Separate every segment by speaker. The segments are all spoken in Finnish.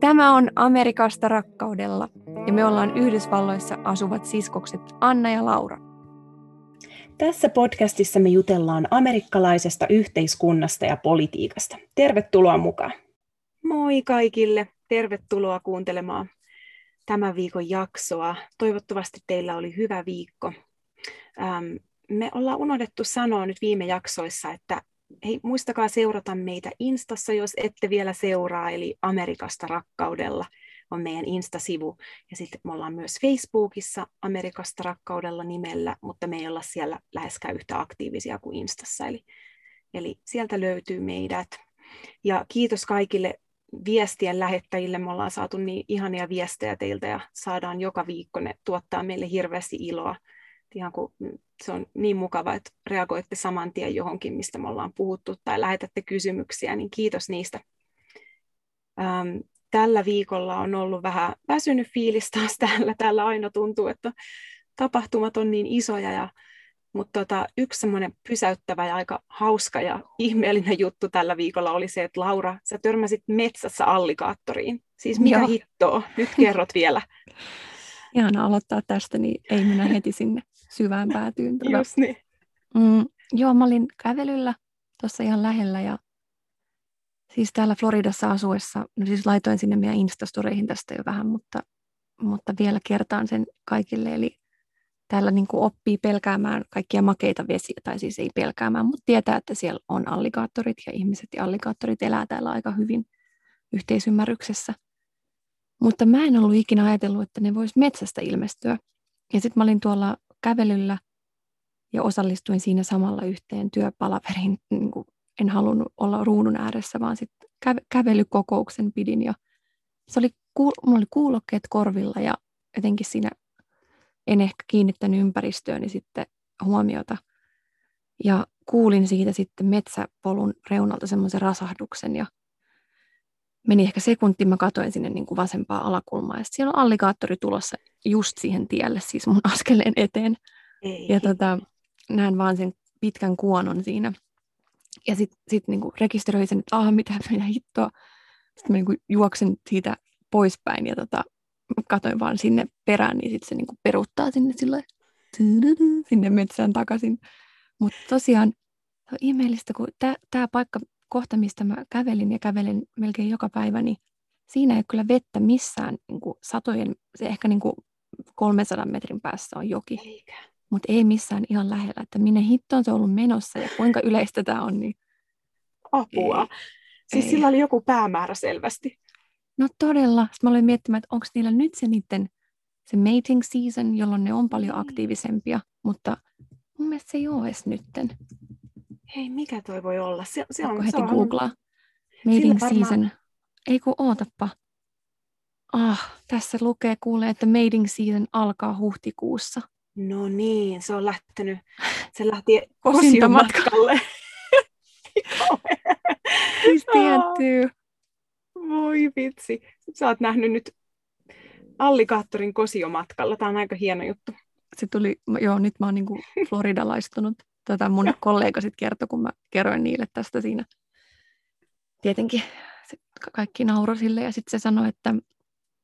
Speaker 1: Tämä on Amerikasta rakkaudella ja me ollaan Yhdysvalloissa asuvat siskokset Anna ja Laura.
Speaker 2: Tässä podcastissa me jutellaan amerikkalaisesta yhteiskunnasta ja politiikasta. Tervetuloa mukaan.
Speaker 3: Moi kaikille. Tervetuloa kuuntelemaan tämän viikon jaksoa. Toivottavasti teillä oli hyvä viikko. Ähm, me ollaan unohdettu sanoa nyt viime jaksoissa, että hei, muistakaa seurata meitä Instassa, jos ette vielä seuraa, eli Amerikasta rakkaudella on meidän Insta-sivu. Ja sitten me ollaan myös Facebookissa Amerikasta rakkaudella nimellä, mutta me ei olla siellä läheskään yhtä aktiivisia kuin Instassa. Eli, eli sieltä löytyy meidät. Ja kiitos kaikille viestien lähettäjille. Me ollaan saatu niin ihania viestejä teiltä ja saadaan joka viikko ne tuottaa meille hirveästi iloa ihan kun se on niin mukava, että reagoitte saman tien johonkin, mistä me ollaan puhuttu, tai lähetätte kysymyksiä, niin kiitos niistä. Ähm, tällä viikolla on ollut vähän väsynyt fiilis taas täällä. Täällä aina tuntuu, että tapahtumat on niin isoja, ja, mutta tota, yksi semmoinen pysäyttävä ja aika hauska ja ihmeellinen juttu tällä viikolla oli se, että Laura, sä törmäsit metsässä allikaattoriin. Siis mitä Joo. hittoa? Nyt kerrot vielä.
Speaker 1: Ihana aloittaa tästä, niin ei mennä heti sinne syvään päätyyn.
Speaker 3: Tuota. Just niin.
Speaker 1: Mm, joo, mä olin kävelyllä tuossa ihan lähellä ja siis täällä Floridassa asuessa, no siis laitoin sinne meidän Instastoreihin tästä jo vähän, mutta, mutta vielä kertaan sen kaikille. Eli täällä niin kuin oppii pelkäämään kaikkia makeita vesiä, tai siis ei pelkäämään, mutta tietää, että siellä on alligaattorit ja ihmiset ja alligaattorit elää täällä aika hyvin yhteisymmärryksessä. Mutta mä en ollut ikinä ajatellut, että ne vois metsästä ilmestyä. Ja sitten mä olin tuolla kävelyllä ja osallistuin siinä samalla yhteen työpalaveriin. Niin kuin en halunnut olla ruudun ääressä, vaan sitten kävelykokouksen pidin. Ja se oli, mulla oli kuulokkeet korvilla ja jotenkin siinä en ehkä kiinnittänyt ympäristööni sitten huomiota. Ja kuulin siitä sitten metsäpolun reunalta semmoisen rasahduksen ja meni ehkä sekunti, mä katoin sinne niin kuin vasempaa alakulmaa ja siellä on alligaattori tulossa just siihen tielle, siis mun askeleen eteen. Ei. Ja tota, näen vaan sen pitkän kuonon siinä. Ja sitten sit niinku rekisteröin sen, että ah, mitä, mitä hittoa. Sitten mä niinku juoksen siitä poispäin ja tota, katoin vaan sinne perään, niin sitten se niinku peruuttaa sinne sille sinne metsään takaisin. Mutta tosiaan on ihmeellistä, kun tämä paikka, kohta mistä mä kävelin ja kävelen melkein joka päivä, niin siinä ei ole kyllä vettä missään niin kuin satojen, se ehkä niin kuin 300 metrin päässä on joki. Mutta ei missään ihan lähellä, että minne hittoon se on ollut menossa ja kuinka yleistä tämä on. Niin...
Speaker 3: Apua. Ei. Siis ei. sillä oli joku päämäärä selvästi.
Speaker 1: No todella. Sitten mä olin miettimään, että onko niillä nyt se niiden se mating season, jolloin ne on paljon niin. aktiivisempia, mutta mun mielestä se ei ole edes nytten.
Speaker 3: Hei, mikä toi voi olla? Se,
Speaker 1: se on, heti se on... googlaa? Mating varmaan... season. Ei kun ootappa. Ah, tässä lukee kuulee, että mating season alkaa huhtikuussa.
Speaker 3: No niin, se on lähtenyt, se lähti kosiomatkalle.
Speaker 1: siis tiettyy.
Speaker 3: Voi vitsi. Sä oot nähnyt nyt allikaattorin kosiomatkalla. Tämä on aika hieno juttu.
Speaker 1: Se tuli, joo, nyt mä oon niinku floridalaistunut. Tätä mun kollega sitten kertoi, kun mä kerroin niille tästä siinä. Tietenkin kaikki nauroi sille ja sitten se sanoi, että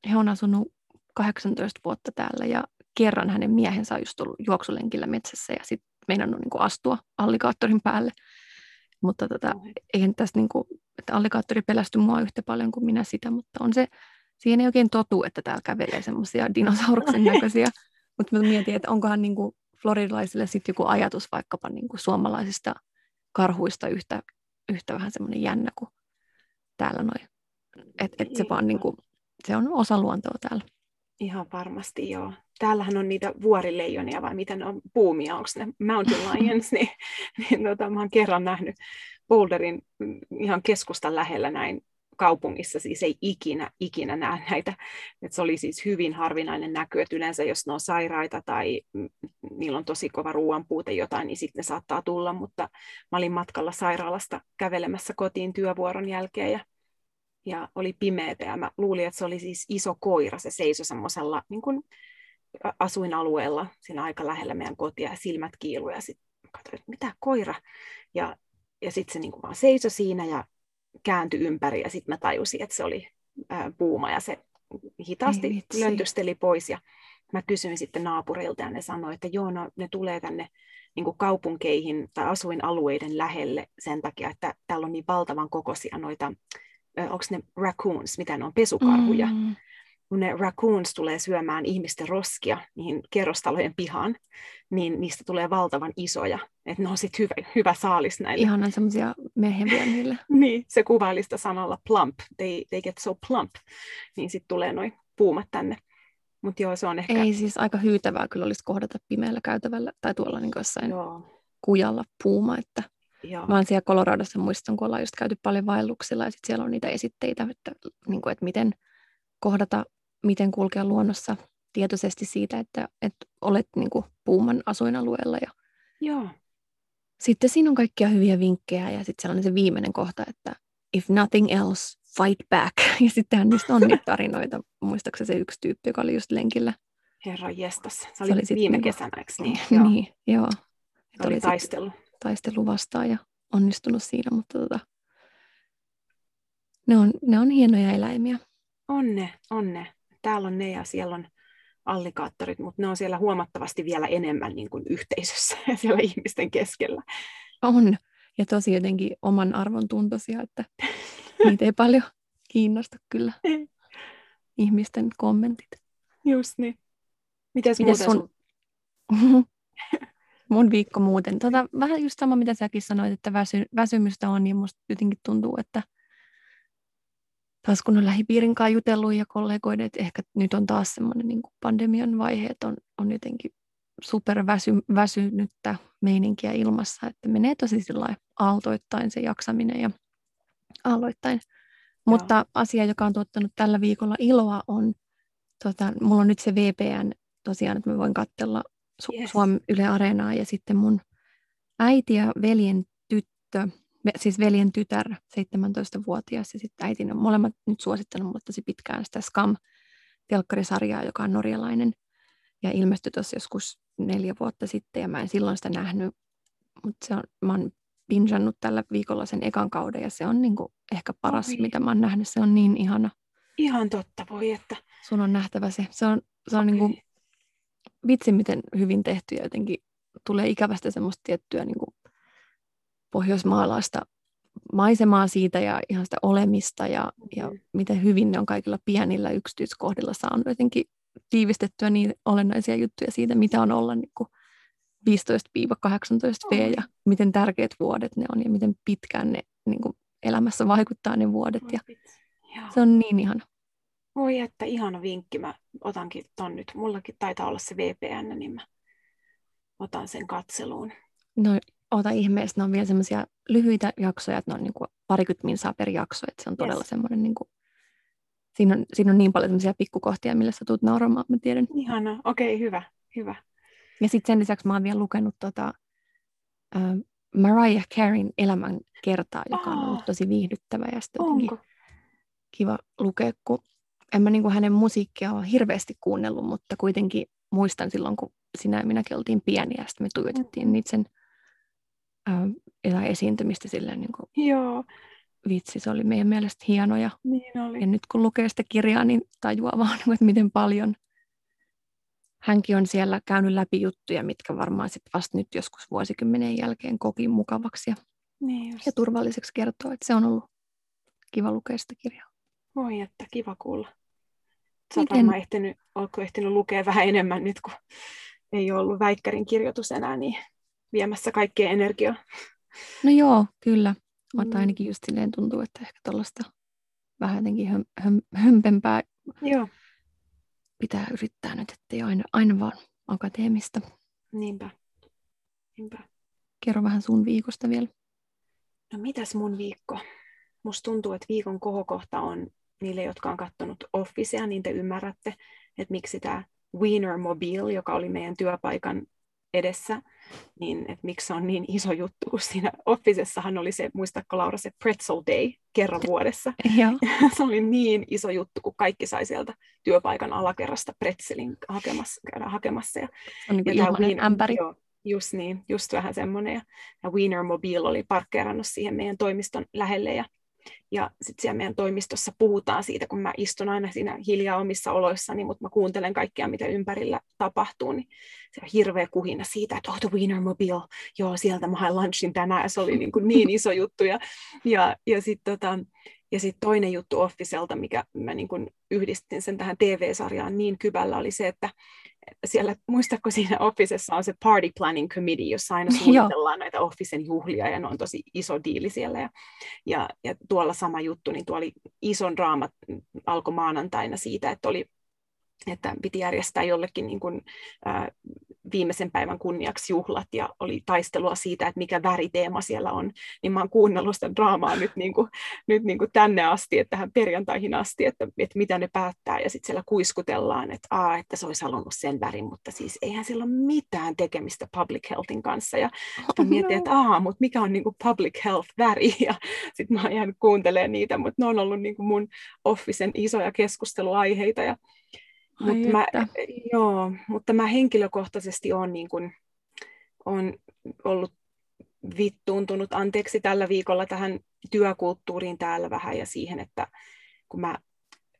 Speaker 1: he on asunut 18 vuotta täällä ja kerran hänen miehensä on just tullut juoksulenkillä metsässä ja sitten meinannut niin kuin astua allikaattorin päälle. Mutta tota, eihän tästä, niin kuin, että allikaattori pelästy mua yhtä paljon kuin minä sitä, mutta on se, siihen ei oikein totu, että täällä kävelee semmoisia dinosauruksen näköisiä. mutta mä mietin, että onkohan niin kuin floridalaisille sitten joku ajatus vaikkapa niin kuin suomalaisista karhuista yhtä, yhtä vähän semmoinen jännä kuin täällä noin. Että et se vaan niin kuin, se on osa luontoa täällä.
Speaker 3: Ihan varmasti joo. Täällähän on niitä vuorileijonia vai mitä ne on, puumia, onko ne mountain lions, niin, niin tota, mä oon kerran nähnyt Boulderin ihan keskustan lähellä näin kaupungissa siis ei ikinä, ikinä näe näitä. Et se oli siis hyvin harvinainen näky, että yleensä jos ne on sairaita tai niillä on tosi kova ruoanpuute jotain, niin sitten ne saattaa tulla, mutta mä olin matkalla sairaalasta kävelemässä kotiin työvuoron jälkeen ja ja oli pimeätä ja mä luulin, että se oli siis iso koira. Se seisoi semmoisella niin kuin asuinalueella siinä aika lähellä meidän kotia ja silmät kiiluja ja sitten katsoin, että mitä koira. Ja, ja sitten se niin kuin vaan seisoi siinä ja kääntyi ympäri ja sitten mä tajusin, että se oli ää, puuma ja se hitaasti löntysteli pois ja mä kysyin sitten naapurilta ja ne sanoi, että joo, no, ne tulee tänne niin kuin kaupunkeihin tai asuinalueiden lähelle sen takia, että täällä on niin valtavan kokoisia noita, onko ne raccoons, mitä ne on, pesukarhuja. Mm. Kun ne raccoons tulee syömään ihmisten roskia niihin kerrostalojen pihaan, niin niistä tulee valtavan isoja. Että ne on sitten hyvä, hyvä saalis näille.
Speaker 1: Ihanan semmoisia meheviä niille.
Speaker 3: niin, se kuvaili sitä sanalla plump. They, they get so plump. Niin sitten tulee noin puumat tänne. Mut joo, se on ehkä...
Speaker 1: Ei siis aika hyytävää kyllä olisi kohdata pimeällä käytävällä tai tuolla niin jossain joo. kujalla puuma, että Joo. Mä oon siellä Coloradossa muistan, kun ollaan just käyty paljon vaelluksilla ja sit siellä on niitä esitteitä, että, niin kuin, että miten kohdata, miten kulkea luonnossa tietoisesti siitä, että, että olet niin kuin, puuman asuinalueella. Ja
Speaker 3: Joo.
Speaker 1: Sitten siinä on kaikkia hyviä vinkkejä ja sitten sellainen se viimeinen kohta, että if nothing else, fight back. Ja sittenhän niistä on niitä tarinoita. Muistaakseni se yksi tyyppi, joka oli just lenkillä.
Speaker 3: Herra jestas. Se oli, se oli viime niinku, kesänä, eikö niin?
Speaker 1: Joo. niin, joo.
Speaker 3: Se oli, oli taistelu.
Speaker 1: Taistelu vastaan ja onnistunut siinä, mutta tota, ne, on, ne on hienoja eläimiä.
Speaker 3: Onne, onne. Täällä on ne ja siellä on allikaattorit, mutta ne on siellä huomattavasti vielä enemmän niin kuin yhteisössä ja siellä ihmisten keskellä.
Speaker 1: On, ja tosi jotenkin oman arvon tuntoisia, että niitä ei paljon kiinnosta kyllä ihmisten kommentit.
Speaker 3: Just niin. Mites, Mites sun...
Speaker 1: sun... Mun viikko muuten. Tota, vähän just sama, mitä säkin sanoit, että väsy, väsymystä on, ja musta jotenkin tuntuu, että taas kun on lähipiirin kanssa jutellut ja kollegoiden, että ehkä nyt on taas semmoinen niin pandemian vaihe, että on, on jotenkin super väsy, väsynyttä meininkiä ilmassa, että menee tosi aaltoittain se jaksaminen ja aloittain. Mutta asia, joka on tuottanut tällä viikolla iloa on, tota, mulla on nyt se VPN tosiaan, että mä voin katsella Su- yes. Suomen Yle Areenaa ja sitten mun äiti ja veljen tyttö, siis veljen tytär, 17-vuotias ja sitten äiti on molemmat nyt suosittanut mulle tosi pitkään sitä Scam-telkkarisarjaa, joka on norjalainen ja ilmestyi tuossa joskus neljä vuotta sitten ja mä en silloin sitä nähnyt, mutta se on, mä oon bingeannut tällä viikolla sen ekan kauden ja se on niinku ehkä paras, Oi. mitä mä oon nähnyt. Se on niin ihana.
Speaker 3: Ihan totta, voi että.
Speaker 1: Sun on nähtävä se. Se on, se on niinku, vitsi miten hyvin tehty ja jotenkin tulee ikävästä semmoista tiettyä niinku pohjoismaalaista maisemaa siitä ja ihan sitä olemista ja, ja miten hyvin ne on kaikilla pienillä yksityiskohdilla saanut jotenkin tiivistettyä niin olennaisia juttuja siitä, mitä on olla niin kuin 15-18 V ja miten tärkeät vuodet ne on ja miten pitkään ne niin kuin elämässä vaikuttaa ne vuodet. Ja se on niin ihana.
Speaker 3: Voi että ihana vinkki. Mä otankin ton nyt. Mullakin taitaa olla se VPN, niin mä otan sen katseluun.
Speaker 1: No ota ihmeessä, ne on vielä semmoisia lyhyitä jaksoja, että ne on niin kuin parikymmentä minsaa per jakso, että se on todella yes. semmoinen, niin kuin, siinä, on, siinä on niin paljon semmoisia pikkukohtia, millä sä tulet nauramaan, mä tiedän.
Speaker 3: Ihana, okei, okay, hyvä, hyvä.
Speaker 1: Ja sitten sen lisäksi mä oon vielä lukenut tota, uh, Mariah Careyn elämän kertaa, joka on ollut tosi viihdyttävä ja sitten kiva lukea, kun en mä niin hänen musiikkia ole hirveästi kuunnellut, mutta kuitenkin muistan silloin, kun sinä ja minäkin oltiin pieniä, ja sitten me tuijotettiin niitä sen äh, esiintymistä silleen niin kuin,
Speaker 3: Joo.
Speaker 1: vitsi, se oli meidän mielestä hieno. Ja,
Speaker 3: niin oli.
Speaker 1: ja nyt kun lukee sitä kirjaa, niin tajuaa vaan, että miten paljon – hänkin on siellä käynyt läpi juttuja, mitkä varmaan sitten vasta nyt joskus vuosikymmenen jälkeen koki mukavaksi ja,
Speaker 3: niin
Speaker 1: ja turvalliseksi kertoa, että se on ollut kiva lukea sitä kirjaa.
Speaker 3: Voi että, kiva kuulla. Sä Miten? varmaan ehtinyt, ehtinyt lukea vähän enemmän nyt, kun ei ole ollut väikkärin kirjoitus enää, niin viemässä kaikkea energiaa.
Speaker 1: No joo, kyllä. Mutta mm. ainakin just silleen tuntuu, että ehkä tuollaista vähän jotenkin höm, höm, hömpempää
Speaker 3: joo
Speaker 1: pitää yrittää nyt, ettei aina, aina vaan akateemista.
Speaker 3: Niinpä. Niinpä.
Speaker 1: Kerro vähän sun viikosta vielä.
Speaker 3: No mitäs mun viikko? Musta tuntuu, että viikon kohokohta on niille, jotka on katsonut Officea, niin te ymmärrätte, että miksi tämä Wiener Mobile, joka oli meidän työpaikan edessä, niin että miksi se on niin iso juttu, kun siinä Officessahan oli se, muistatko Laura, se pretzel day kerran vuodessa. se oli niin iso juttu, kun kaikki sai sieltä työpaikan alakerrasta pretzelin hakemassa. hakemassa. Ja,
Speaker 1: on niin ja Wiener, ämpäri. Joo,
Speaker 3: just niin, just vähän semmoinen. Ja, ja Wiener Mobile oli parkkeerannut siihen meidän toimiston lähelle ja ja sitten siellä meidän toimistossa puhutaan siitä, kun mä istun aina siinä hiljaa omissa oloissani, mutta mä kuuntelen kaikkea, mitä ympärillä tapahtuu, niin se on hirveä kuhina siitä, että oh, the Wiener Mobile, joo, sieltä mä hain lunchin tänään, ja se oli niin, kuin niin iso juttu. Ja, ja, ja sitten tota, ja sitten toinen juttu Officelta, mikä mä niin kun yhdistin sen tähän TV-sarjaan niin kyvällä, oli se, että siellä, muistatko siinä Officessa on se Party Planning Committee, jossa aina suunnitellaan näitä Officen juhlia, ja ne on tosi iso diili siellä. Ja, ja, ja tuolla sama juttu, niin tuo oli ison draama alkoi maanantaina siitä, että oli että piti järjestää jollekin niin kuin, äh, viimeisen päivän kunniaksi juhlat ja oli taistelua siitä, että mikä väriteema siellä on, niin mä oon kuunnellut sitä draamaa nyt, niin kuin, nyt niin kuin tänne asti, että tähän perjantaihin asti, että, että mitä ne päättää. Ja sitten siellä kuiskutellaan, että, aa, että se olisi halunnut sen värin, mutta siis eihän sillä ole mitään tekemistä public healthin kanssa. Ja sitten mietin, että aa, mutta mikä on niin kuin public health väri? Ja sitten mä oon jäänyt kuuntelemaan niitä, mutta ne on ollut niin kuin mun officen isoja keskusteluaiheita. Ja mutta mä, joo, mutta mä henkilökohtaisesti olen niin kun, on ollut vittuuntunut, anteeksi, tällä viikolla tähän työkulttuuriin täällä vähän ja siihen, että kun mä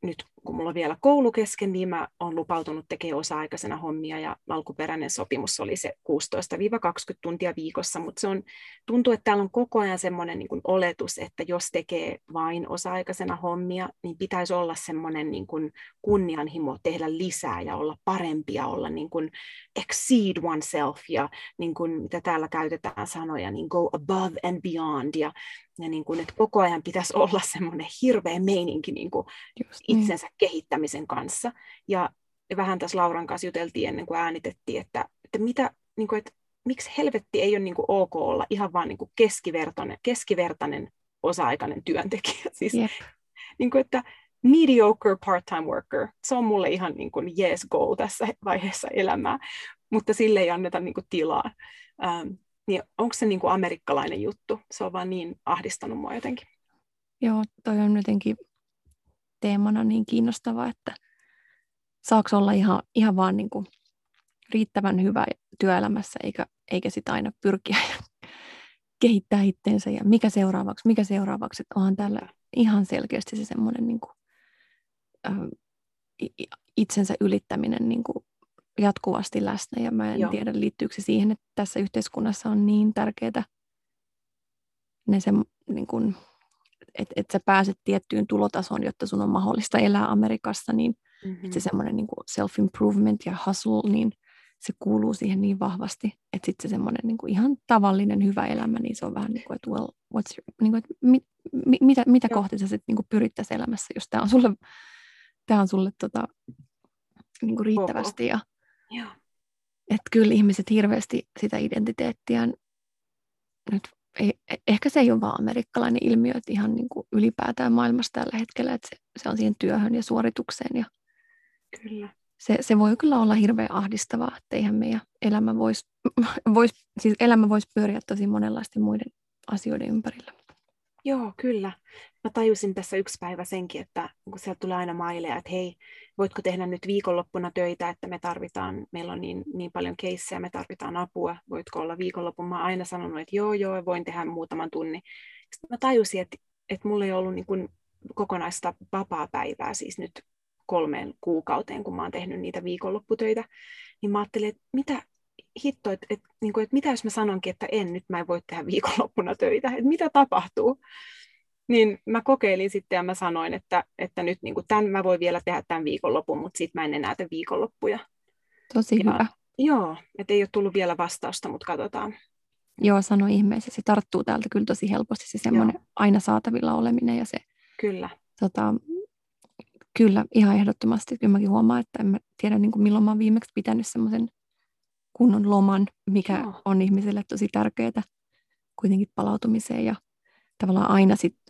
Speaker 3: nyt kun mulla on vielä koulu kesken, niin mä oon lupautunut tekemään osa-aikaisena hommia ja alkuperäinen sopimus oli se 16-20 tuntia viikossa, mutta se on, tuntuu, että täällä on koko ajan semmoinen niin oletus, että jos tekee vain osa-aikaisena hommia, niin pitäisi olla semmoinen niin kuin kunnianhimo tehdä lisää ja olla parempia, olla niin kuin exceed oneself ja niin kuin, mitä täällä käytetään sanoja, niin go above and beyond ja ja niin kuin, että koko ajan pitäisi olla semmoinen hirveä meininki niin kuin niin. itsensä kehittämisen kanssa. Ja vähän tässä Lauran kanssa juteltiin ennen kuin äänitettiin, että, että, mitä, niin kuin, että miksi helvetti ei ole niin kuin ok olla ihan vaan niin kuin keskivertainen, keskivertainen osa-aikainen työntekijä. Siis, yep. niin kuin, että mediocre part-time worker, se on mulle ihan niin kuin yes go tässä vaiheessa elämää, mutta sille ei anneta niin kuin tilaa. Ähm, niin onko se niin kuin amerikkalainen juttu? Se on vaan niin ahdistanut mua jotenkin.
Speaker 1: Joo, toi on jotenkin teemana niin kiinnostava, että saako olla ihan, ihan vaan niin kuin riittävän hyvä työelämässä, eikä, eikä sitä aina pyrkiä kehittää itteensä ja mikä seuraavaksi, mikä seuraavaksi. Että onhan täällä ihan selkeästi se semmoinen niin kuin, äh, itsensä ylittäminen niin kuin jatkuvasti läsnä ja mä en Joo. tiedä liittyykö se siihen, että tässä yhteiskunnassa on niin tärkeää ne se, niin kuin, että, että sä pääset tiettyyn tulotasoon, jotta sun on mahdollista elää Amerikassa, niin mm-hmm. että se semmoinen niin self-improvement ja hustle, niin se kuuluu siihen niin vahvasti, että sitten se semmoinen niin kuin ihan tavallinen hyvä elämä, niin se on vähän niin kuin, että well, what's your, niin kuin, että mi, mi, mitä, mitä kohti sä sitten niin pyrittäisiin elämässä, jos tämä on sulle, tää on sulle tota, niin kuin riittävästi. Ja,
Speaker 3: Joo.
Speaker 1: Että kyllä ihmiset hirveästi sitä identiteettiään nyt ehkä se ei ole vaan amerikkalainen ilmiö, että ihan niin kuin ylipäätään maailmassa tällä hetkellä, että se, se on siihen työhön ja suoritukseen. Ja
Speaker 3: kyllä.
Speaker 1: Se, se voi kyllä olla hirveän ahdistavaa, että eihän meidän elämä voisi vois, siis elämä vois pyöriä tosi monenlaisten muiden asioiden ympärillä.
Speaker 3: Joo, kyllä. Mä tajusin tässä yksi päivä senkin, että kun sieltä tulee aina maileja, että hei, voitko tehdä nyt viikonloppuna töitä, että me tarvitaan, meillä on niin, niin paljon keissejä, me tarvitaan apua, voitko olla viikonlopun? Mä aina sanonut, että joo, joo, voin tehdä muutaman tunnin. Sitten mä tajusin, että, että mulla ei ollut niin kuin kokonaista vapaa-päivää siis nyt kolmeen kuukauteen, kun mä oon tehnyt niitä viikonlopputöitä, niin mä ajattelin, että mitä hitto, että, että, niin kuin, että mitä jos mä sanonkin, että en, nyt mä en voi tehdä viikonloppuna töitä, että mitä tapahtuu? Niin mä kokeilin sitten ja mä sanoin, että, että nyt niin kuin tämän mä voin vielä tehdä tämän viikonlopun, mutta sitten mä en enää tee viikonloppuja.
Speaker 1: Tosi ja, hyvä.
Speaker 3: Joo, että ei ole tullut vielä vastausta, mutta katsotaan.
Speaker 1: Joo, sano ihmeessä. Se tarttuu täältä kyllä tosi helposti se semmoinen joo. aina saatavilla oleminen ja se.
Speaker 3: Kyllä.
Speaker 1: Tota, kyllä, ihan ehdottomasti. Kyllä mäkin huomaan, että en mä tiedä niin kuin milloin mä oon viimeksi pitänyt semmoisen kunnon loman, mikä joo. on ihmiselle tosi tärkeää kuitenkin palautumiseen ja tavallaan aina sitten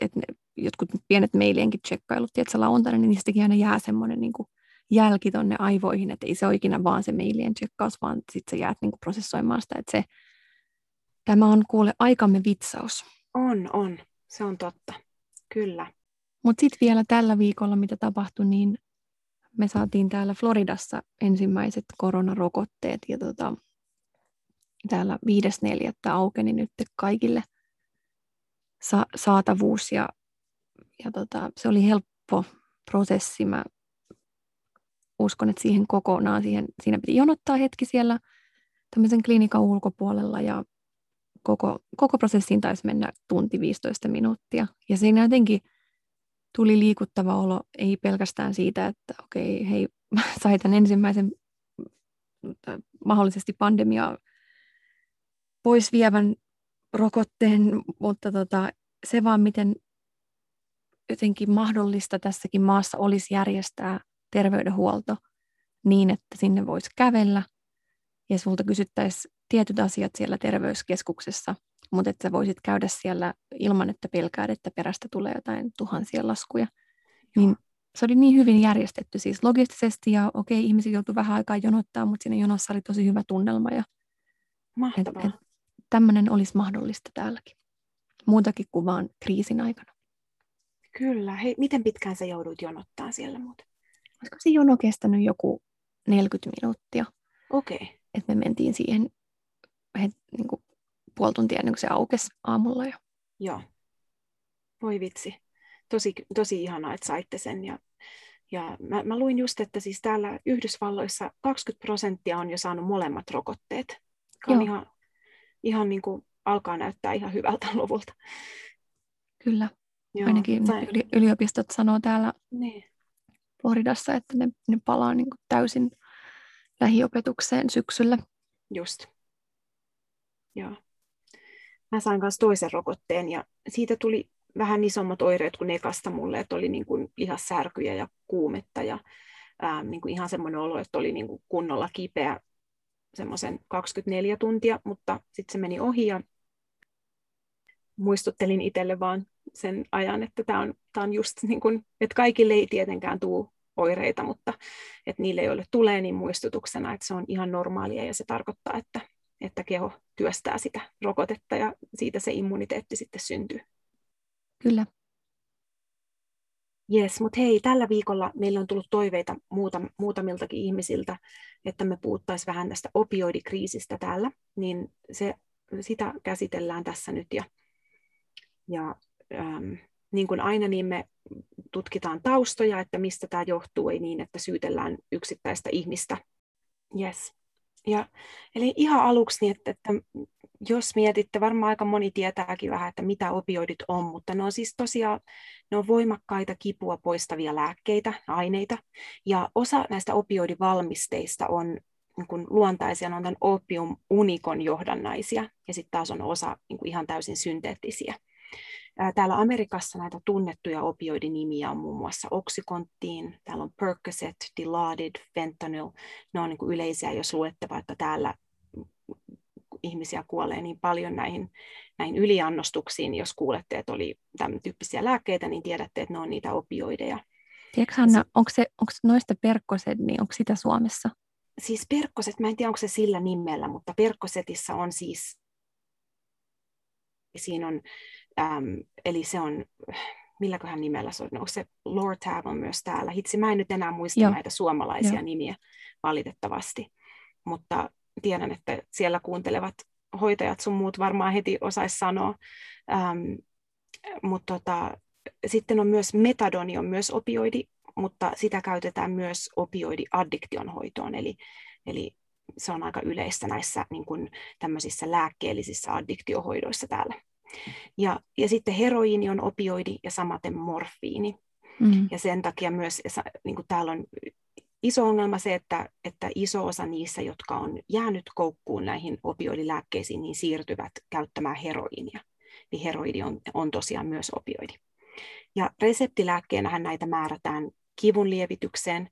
Speaker 1: että et jotkut pienet mailienkin tsekkailut, tiedätkö, lauantaina, niin niistäkin aina jää semmoinen niin kuin jälki tonne aivoihin, että ei se ole ikinä vaan se mailien tsekkaus, vaan sitten sä jäät niinku prosessoimaan sitä, että se, tämä on kuule aikamme vitsaus.
Speaker 3: On, on. Se on totta. Kyllä.
Speaker 1: Mutta sitten vielä tällä viikolla, mitä tapahtui, niin me saatiin täällä Floridassa ensimmäiset koronarokotteet ja tota, täällä 5.4. aukeni nyt kaikille sa- saatavuus ja, ja tota, se oli helppo prosessi. Mä uskon, että siihen kokonaan, siihen, siinä piti jonottaa hetki siellä tämmöisen klinikan ulkopuolella ja koko, koko prosessiin taisi mennä tunti 15 minuuttia. Ja siinä jotenkin tuli liikuttava olo, ei pelkästään siitä, että okei, okay, hei, sai tämän ensimmäisen mahdollisesti pandemiaa pois vievän rokotteen, mutta tota, se vaan miten jotenkin mahdollista tässäkin maassa olisi järjestää terveydenhuolto niin, että sinne voisi kävellä ja sulta kysyttäisiin tietyt asiat siellä terveyskeskuksessa, mutta että sä voisit käydä siellä ilman, että pelkäät, että perästä tulee jotain tuhansia laskuja. Niin se oli niin hyvin järjestetty siis logistisesti ja okei, okay, ihmiset joutuivat vähän aikaa jonottaa, mutta siinä jonossa oli tosi hyvä tunnelma. Ja,
Speaker 3: Mahtavaa. Et, et,
Speaker 1: tämmöinen olisi mahdollista täälläkin. Muutakin kuin vaan kriisin aikana.
Speaker 3: Kyllä. Hei, miten pitkään sä joudut jonottaa siellä muuten?
Speaker 1: Olisiko se jono kestänyt joku 40 minuuttia?
Speaker 3: Okei. Okay.
Speaker 1: Että me mentiin siihen he, niin kuin, puoli tuntia ennen kuin se aukesi aamulla jo.
Speaker 3: Joo. Voi vitsi. Tosi, tosi ihanaa, että saitte sen. Ja, ja mä, mä luin just, että siis täällä Yhdysvalloissa 20 prosenttia on jo saanut molemmat rokotteet. On ihan, ihan niin kuin alkaa näyttää ihan hyvältä luvulta.
Speaker 1: Kyllä. Joo, Ainakin tai... yliopistot sanoo täällä niin. Floridassa, että ne, ne palaa niin kuin täysin lähiopetukseen syksyllä.
Speaker 3: Just. Joo. Mä sain myös toisen rokotteen ja siitä tuli vähän isommat oireet kuin ekasta mulle, että oli niin kuin lihassärkyjä ja kuumetta ja ää, niin kuin ihan semmoinen olo, että oli niin kuin kunnolla kipeä semmoisen 24 tuntia, mutta sitten se meni ohi ja muistuttelin itselle vaan sen ajan, että tämä on, on just niin kuin, että kaikille ei tietenkään tule oireita, mutta että niille, joille tulee, niin muistutuksena, että se on ihan normaalia ja se tarkoittaa, että, että keho työstää sitä rokotetta ja siitä se immuniteetti sitten syntyy.
Speaker 1: Kyllä.
Speaker 3: Jes, mutta hei, tällä viikolla meillä on tullut toiveita muutam, muutamiltakin ihmisiltä, että me puhuttaisiin vähän tästä opioidikriisistä täällä, niin se, sitä käsitellään tässä nyt. Ja, ja ähm, niin kuin aina, niin me tutkitaan taustoja, että mistä tämä johtuu, ei niin, että syytellään yksittäistä ihmistä. Yes. Ja, eli ihan aluksi, niin että, että jos mietitte, varmaan aika moni tietääkin vähän, että mitä opioidit on, mutta ne on siis tosiaan ne on voimakkaita kipua poistavia lääkkeitä, aineita, ja osa näistä opioidivalmisteista on niin kuin luontaisia, ne on tämän opium unikon johdannaisia, ja sitten taas on osa niin kuin ihan täysin synteettisiä. Täällä Amerikassa näitä tunnettuja opioidinimiä on muun muassa Oxycontin, täällä on Percocet, Dilaudid, Fentanyl. Ne on niin yleisiä, jos luette vaikka täällä ihmisiä kuolee niin paljon näihin, näihin yliannostuksiin. Jos kuulette, että oli tämän tyyppisiä lääkkeitä, niin tiedätte, että ne on niitä opioideja.
Speaker 1: Tiedätkö Hanna, onko, se, onko noista perkkoset, niin onko sitä Suomessa?
Speaker 3: Siis perkkoset, mä en tiedä onko se sillä nimellä, mutta perkkosetissa on siis, siinä on Ähm, eli se on, milläköhän nimellä se on, onko se Lortab on myös täällä. Hitsi, mä en nyt enää muista Joo. näitä suomalaisia Joo. nimiä valitettavasti, mutta tiedän, että siellä kuuntelevat hoitajat sun muut varmaan heti osaisi sanoa. Ähm, mutta tota, sitten on myös metadoni, on myös opioidi, mutta sitä käytetään myös opioidiaddiktion hoitoon, eli, eli se on aika yleistä näissä niin kuin, tämmöisissä lääkkeellisissä addiktiohoidoissa täällä. Ja, ja sitten heroiini on opioidi ja samaten morfiini. Mm. Ja sen takia myös niin kuin täällä on iso ongelma se, että, että iso osa niissä, jotka on jäänyt koukkuun näihin opioidilääkkeisiin, niin siirtyvät käyttämään heroiinia. Niin heroidi on, on tosiaan myös opioidi. Ja reseptilääkkeenähän näitä määrätään kivun lievitykseen,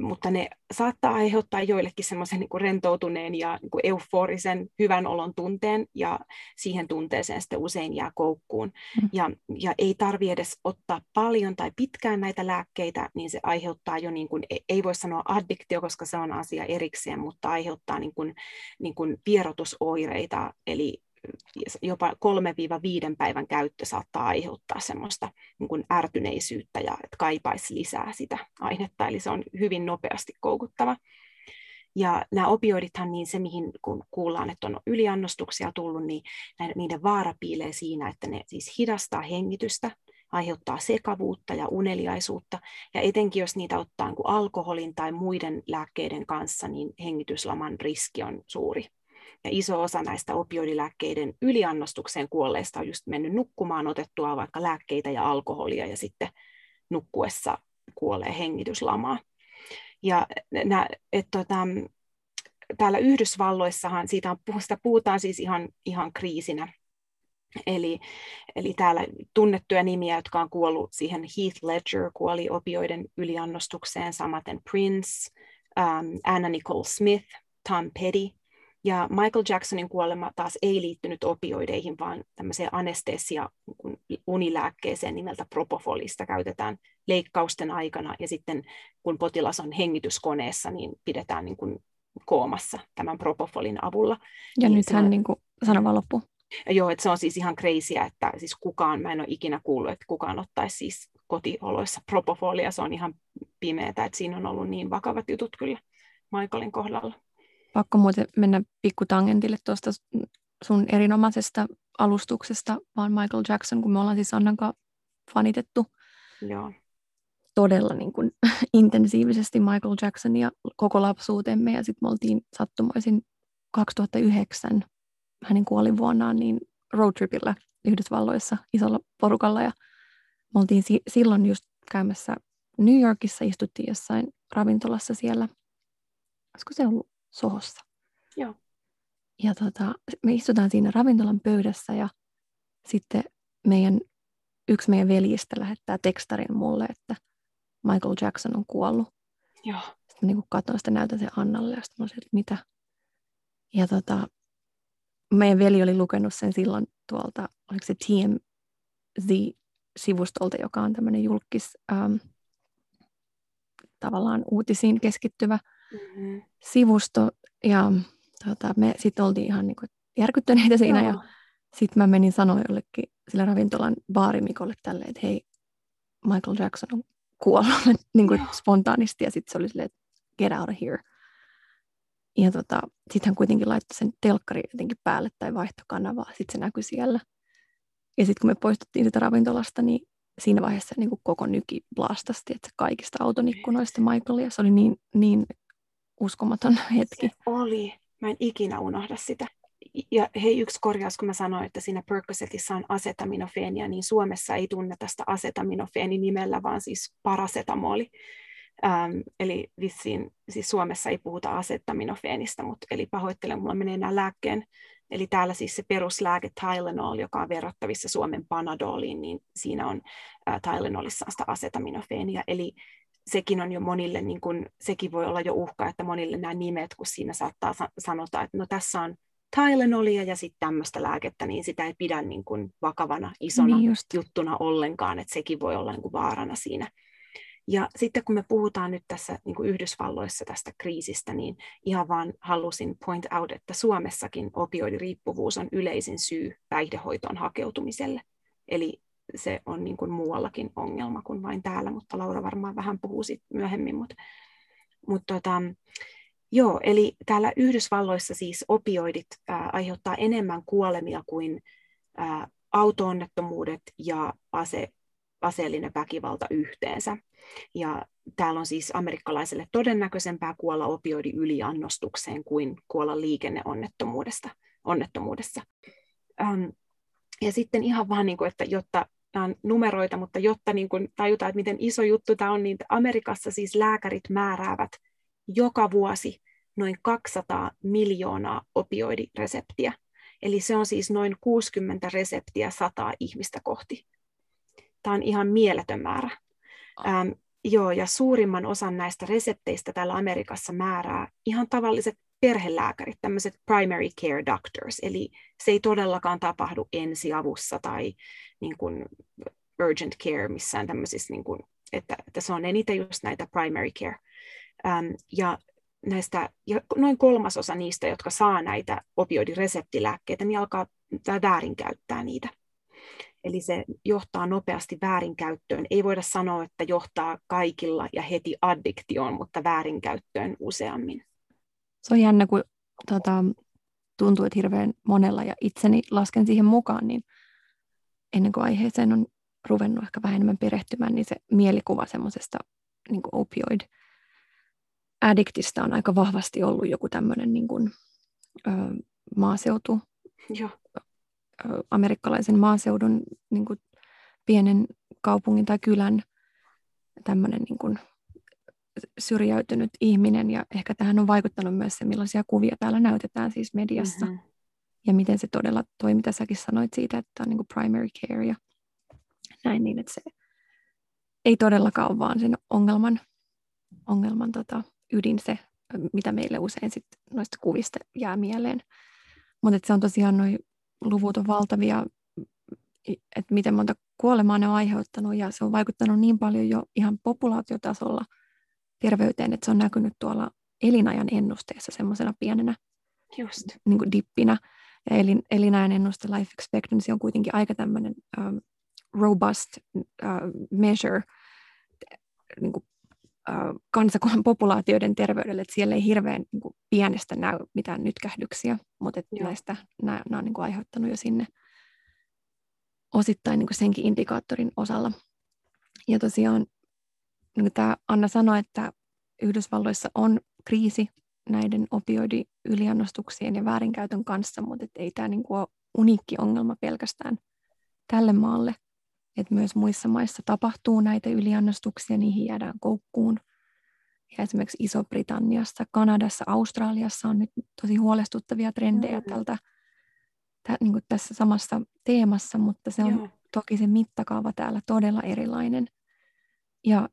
Speaker 3: mutta ne saattaa aiheuttaa joillekin semmoisen niin rentoutuneen ja niin kuin euforisen hyvän olon tunteen, ja siihen tunteeseen sitten usein jää koukkuun. Mm. Ja, ja ei tarvitse edes ottaa paljon tai pitkään näitä lääkkeitä, niin se aiheuttaa jo, niin kuin, ei voi sanoa addiktio, koska se on asia erikseen, mutta aiheuttaa niin kuin, niin kuin vierotusoireita, eli jopa 3-5 päivän käyttö saattaa aiheuttaa semmoista niin kuin ärtyneisyyttä ja että kaipaisi lisää sitä ainetta, eli se on hyvin nopeasti koukuttava. Ja nämä opioidithan, niin se mihin kun kuullaan, että on yliannostuksia tullut, niin niiden vaara piilee siinä, että ne siis hidastaa hengitystä, aiheuttaa sekavuutta ja uneliaisuutta, ja etenkin jos niitä ottaa niin alkoholin tai muiden lääkkeiden kanssa, niin hengityslaman riski on suuri. Ja iso osa näistä opioidilääkkeiden yliannostukseen kuolleista on just mennyt nukkumaan otettua vaikka lääkkeitä ja alkoholia ja sitten nukkuessa kuolee hengityslamaa. Ja nä, et, tota, täällä Yhdysvalloissahan siitä on, sitä puhutaan siis ihan, ihan kriisinä. Eli, eli täällä tunnettuja nimiä, jotka on kuollut siihen, Heath Ledger kuoli opioiden yliannostukseen, samaten Prince, um, Anna Nicole Smith, Tom Petty, ja Michael Jacksonin kuolema taas ei liittynyt opioideihin, vaan tämmöiseen anestesia unilääkkeeseen nimeltä propofolista käytetään leikkausten aikana ja sitten kun potilas on hengityskoneessa, niin pidetään niin kuin koomassa tämän propofolin avulla.
Speaker 1: Ja
Speaker 3: niin
Speaker 1: nythän, niin kuin, sano vaan loppu.
Speaker 3: Joo, että se on siis ihan crazyä, että siis kukaan, mä en ole ikinä kuullut, että kukaan ottaisi siis kotioloissa propofolia, se on ihan pimeätä, että siinä on ollut niin vakavat jutut kyllä Michaelin kohdalla.
Speaker 1: Pakko muuten mennä pikku tangentille tuosta sun erinomaisesta alustuksesta, vaan Michael Jackson, kun me ollaan siis Annan fanitettu
Speaker 3: Joo.
Speaker 1: todella niin kuin, intensiivisesti Michael Jacksonia koko lapsuutemme, ja sitten me oltiin sattumoisin 2009 hänen kuolinvuonnaan niin roadtripillä Yhdysvalloissa isolla porukalla, ja me oltiin si- silloin just käymässä New Yorkissa, istuttiin jossain ravintolassa siellä, olisiko se ollut Sohossa.
Speaker 3: Joo.
Speaker 1: Ja tota, me istutaan siinä ravintolan pöydässä ja sitten meidän, yksi meidän veljistä lähettää tekstarin mulle, että Michael Jackson on kuollut.
Speaker 3: Joo.
Speaker 1: Sitten mä niin katsoin sitä, näytän sen Annalle ja sitten mä sanoin, että mitä. Ja tota, meidän veli oli lukenut sen silloin tuolta, oliko se TMZ-sivustolta, joka on tämmöinen julkis, ähm, tavallaan uutisiin keskittyvä mm-hmm. sivusto ja tota, me sitten oltiin ihan niin kuin järkyttyneitä siinä Joo. ja sitten mä menin sanoa jollekin sillä ravintolan baarimikolle tälleen, että hei, Michael Jackson on kuollut niin kuin spontaanisti ja sitten se oli silleen, että get out of here. Ja tota, sitten hän kuitenkin laittoi sen telkkari jotenkin päälle tai vaihtokanavaa, sitten se näkyi siellä. Ja sitten kun me poistuttiin sitä ravintolasta, niin siinä vaiheessa niin kuin koko nyki blastasti, että kaikista auton ikkunoista Michaelia, se oli niin, niin uskomaton hetki.
Speaker 3: Se oli. Mä en ikinä unohda sitä. Ja hei, yksi korjaus, kun mä sanoin, että siinä Percocetissa on asetaminofeenia, niin Suomessa ei tunne tästä asetaminofeeni nimellä, vaan siis parasetamoli. Ähm, eli vissiin, siis Suomessa ei puhuta asetaminofeenista, mutta eli pahoittelen, mulla menee nämä lääkkeen. Eli täällä siis se peruslääke Tylenol, joka on verrattavissa Suomen Panadoliin, niin siinä on äh, Tylenolissa sitä asetaminofeenia. Eli sekin on jo monille, niin kun, sekin voi olla jo uhka, että monille nämä nimet, kun siinä saattaa sanota, että no tässä on Tylenolia ja sitten tämmöistä lääkettä, niin sitä ei pidä niin kuin vakavana isona niin juttuna ollenkaan, että sekin voi olla niin kuin vaarana siinä. Ja sitten kun me puhutaan nyt tässä niin kuin Yhdysvalloissa tästä kriisistä, niin ihan vaan halusin point out, että Suomessakin opioidiriippuvuus on yleisin syy päihdehoitoon hakeutumiselle. Eli se on niin kuin muuallakin ongelma kuin vain täällä, mutta Laura varmaan vähän puhuu sit myöhemmin. Mutta, mutta tota, joo, eli täällä Yhdysvalloissa siis opioidit ää, aiheuttaa enemmän kuolemia kuin ää, autoonnettomuudet ja ase, aseellinen väkivalta yhteensä. Ja täällä on siis amerikkalaiselle todennäköisempää kuolla opioidi yliannostukseen kuin kuolla liikenneonnettomuudesta. Onnettomuudessa. Ähm, ja sitten ihan vaan, niin kuin, että jotta nämä on numeroita, mutta jotta niin kuin tajutaan, että miten iso juttu tämä on, niin Amerikassa siis lääkärit määräävät joka vuosi noin 200 miljoonaa opioidireseptiä. Eli se on siis noin 60 reseptiä 100 ihmistä kohti. Tämä on ihan mieletön määrä. Ähm, Joo, ja suurimman osan näistä resepteistä täällä Amerikassa määrää ihan tavalliset perhelääkärit, tämmöiset primary care doctors, eli se ei todellakaan tapahdu ensiavussa tai niin kuin urgent care missään tämmöisissä, niin kuin, että, että se on eniten just näitä primary care. Ähm, ja näistä, ja noin kolmasosa niistä, jotka saa näitä opioidireseptilääkkeitä, niin alkaa väärinkäyttää niitä. Eli se johtaa nopeasti väärinkäyttöön. Ei voida sanoa, että johtaa kaikilla ja heti addiktioon, mutta väärinkäyttöön useammin.
Speaker 1: Se on jännä, kun tota, tuntuu, että hirveän monella ja itseni lasken siihen mukaan, niin ennen kuin aiheeseen on ruvennut ehkä vähän enemmän perehtymään, niin se mielikuva semmoisesta niin opioid addiktista on aika vahvasti ollut joku tämmöinen niin kuin, ö, maaseutu,
Speaker 3: Joo.
Speaker 1: Ö, amerikkalaisen maaseudun niin kuin pienen kaupungin tai kylän tämmöinen niin kuin syrjäytynyt ihminen ja ehkä tähän on vaikuttanut myös se, millaisia kuvia täällä näytetään siis mediassa mm-hmm. ja miten se todella toi, mitä säkin sanoit siitä, että on niin kuin primary care ja näin niin, että se ei todellakaan ole vaan sen ongelman, ongelman tota, ydin se, mitä meille usein sit noista kuvista jää mieleen. Mutta se on tosiaan noin luvut on valtavia, että miten monta kuolemaa ne on aiheuttanut ja se on vaikuttanut niin paljon jo ihan populaatiotasolla terveyteen, että se on näkynyt tuolla elinajan ennusteessa semmoisena pienenä
Speaker 3: Just.
Speaker 1: Niin kuin dippinä. Ja elin, elinajan ennuste life expectancy on kuitenkin aika tämmöinen um, robust uh, measure niin kuin, uh, kansakunnan populaatioiden terveydelle, että siellä ei hirveän niin kuin, pienestä näy mitään nytkähdyksiä, mutta että näistä nämä, nämä on niin kuin, aiheuttanut jo sinne osittain niin kuin senkin indikaattorin osalla. Ja tosiaan niin tämä Anna sanoi, että Yhdysvalloissa on kriisi näiden opioidi-yliannostuksien ja väärinkäytön kanssa, mutta ei tämä niin kuin ole uniikki ongelma pelkästään tälle maalle, että myös muissa maissa tapahtuu näitä yliannostuksia, niihin jäädään koukkuun. Ja esimerkiksi Iso-Britanniassa, Kanadassa, Australiassa on nyt tosi huolestuttavia trendejä mm. tältä, tä, niin tässä samassa teemassa, mutta se on Joo. toki se mittakaava täällä todella erilainen. Ja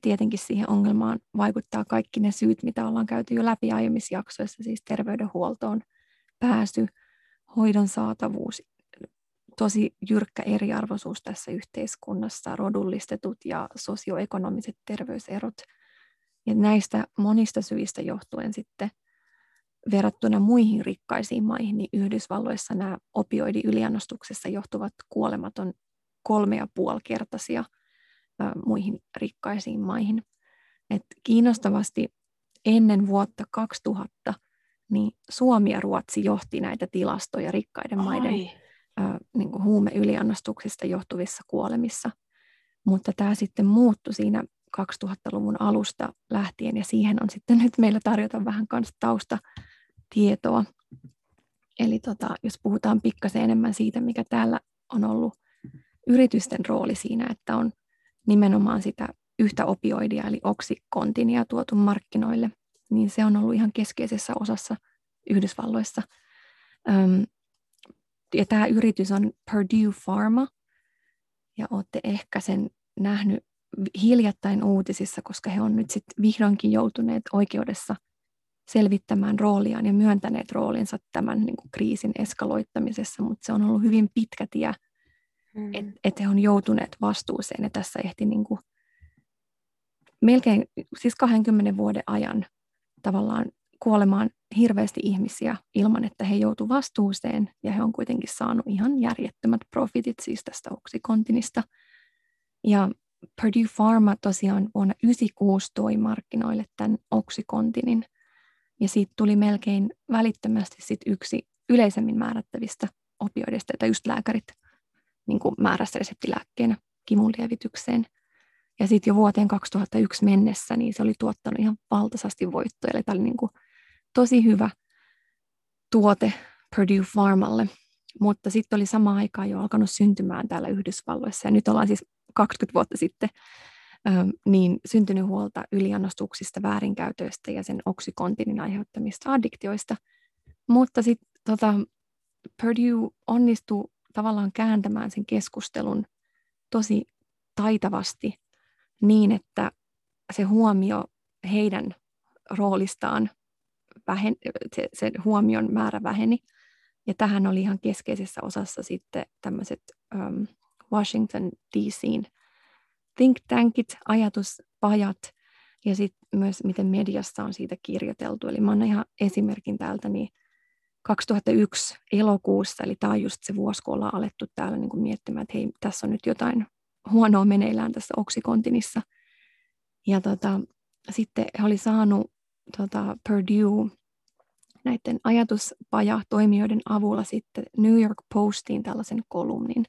Speaker 1: tietenkin siihen ongelmaan vaikuttaa kaikki ne syyt, mitä ollaan käyty jo läpi aiemmissa jaksoissa, siis terveydenhuoltoon pääsy, hoidon saatavuus, tosi jyrkkä eriarvoisuus tässä yhteiskunnassa, rodullistetut ja sosioekonomiset terveyserot. Ja näistä monista syistä johtuen sitten verrattuna muihin rikkaisiin maihin, niin Yhdysvalloissa nämä opioidi-yliannostuksessa johtuvat kuolemat on kolme ja puoli kertaisia muihin rikkaisiin maihin. Et kiinnostavasti ennen vuotta 2000 niin Suomi ja Ruotsi johti näitä tilastoja rikkaiden Ai. maiden niin kuin huumeyliannostuksista johtuvissa kuolemissa. Mutta tämä sitten muuttui siinä 2000-luvun alusta lähtien ja siihen on sitten nyt meillä tarjota vähän kanssa taustatietoa. Eli tota, jos puhutaan pikkasen enemmän siitä, mikä täällä on ollut yritysten rooli siinä, että on nimenomaan sitä yhtä opioidia eli oksikontinia tuotu markkinoille, niin se on ollut ihan keskeisessä osassa Yhdysvalloissa. Ja tämä yritys on Purdue Pharma, ja olette ehkä sen nähnyt hiljattain uutisissa, koska he on nyt sitten vihdoinkin joutuneet oikeudessa selvittämään rooliaan ja myöntäneet roolinsa tämän niin kuin kriisin eskaloittamisessa, mutta se on ollut hyvin pitkä tie, mm. että et he on joutuneet vastuuseen ja tässä ehti niin kuin melkein siis 20 vuoden ajan tavallaan kuolemaan hirveästi ihmisiä ilman, että he joutu vastuuseen, ja he on kuitenkin saanut ihan järjettömät profitit siis tästä oksikontinista. Ja Purdue Pharma tosiaan vuonna 1996 toi markkinoille tämän oksikontinin, ja siitä tuli melkein välittömästi sit yksi yleisemmin määrättävistä opioideista, joita just lääkärit niin määrässä reseptilääkkeenä kivun lievitykseen. Ja sitten jo vuoteen 2001 mennessä niin se oli tuottanut ihan valtaisasti voittoja. Eli tämä oli niin kuin tosi hyvä tuote Purdue Pharmalle, mutta sitten oli sama aikaa jo alkanut syntymään täällä Yhdysvalloissa, ja nyt ollaan siis 20 vuotta sitten niin syntynyt huolta yliannostuksista, väärinkäytöistä ja sen oksikontinin aiheuttamista addiktioista. Mutta sitten tota, Purdue onnistui tavallaan kääntämään sen keskustelun tosi taitavasti niin, että se huomio heidän roolistaan, vähen, se, se huomion määrä väheni. Ja tähän oli ihan keskeisessä osassa sitten tämmöiset um, Washington DCin think tankit, ajatuspajat ja sitten myös miten mediassa on siitä kirjoiteltu. Eli mä annan ihan esimerkin täältä, niin 2001 elokuussa, eli tämä on just se vuosi, kun ollaan alettu täällä niin kuin miettimään, että hei, tässä on nyt jotain huonoa meneillään tässä oksikontinissa. Ja tota, sitten he oli saanut tota, Purdue näiden ajatuspaja-toimijoiden avulla sitten New York Postiin tällaisen kolumnin,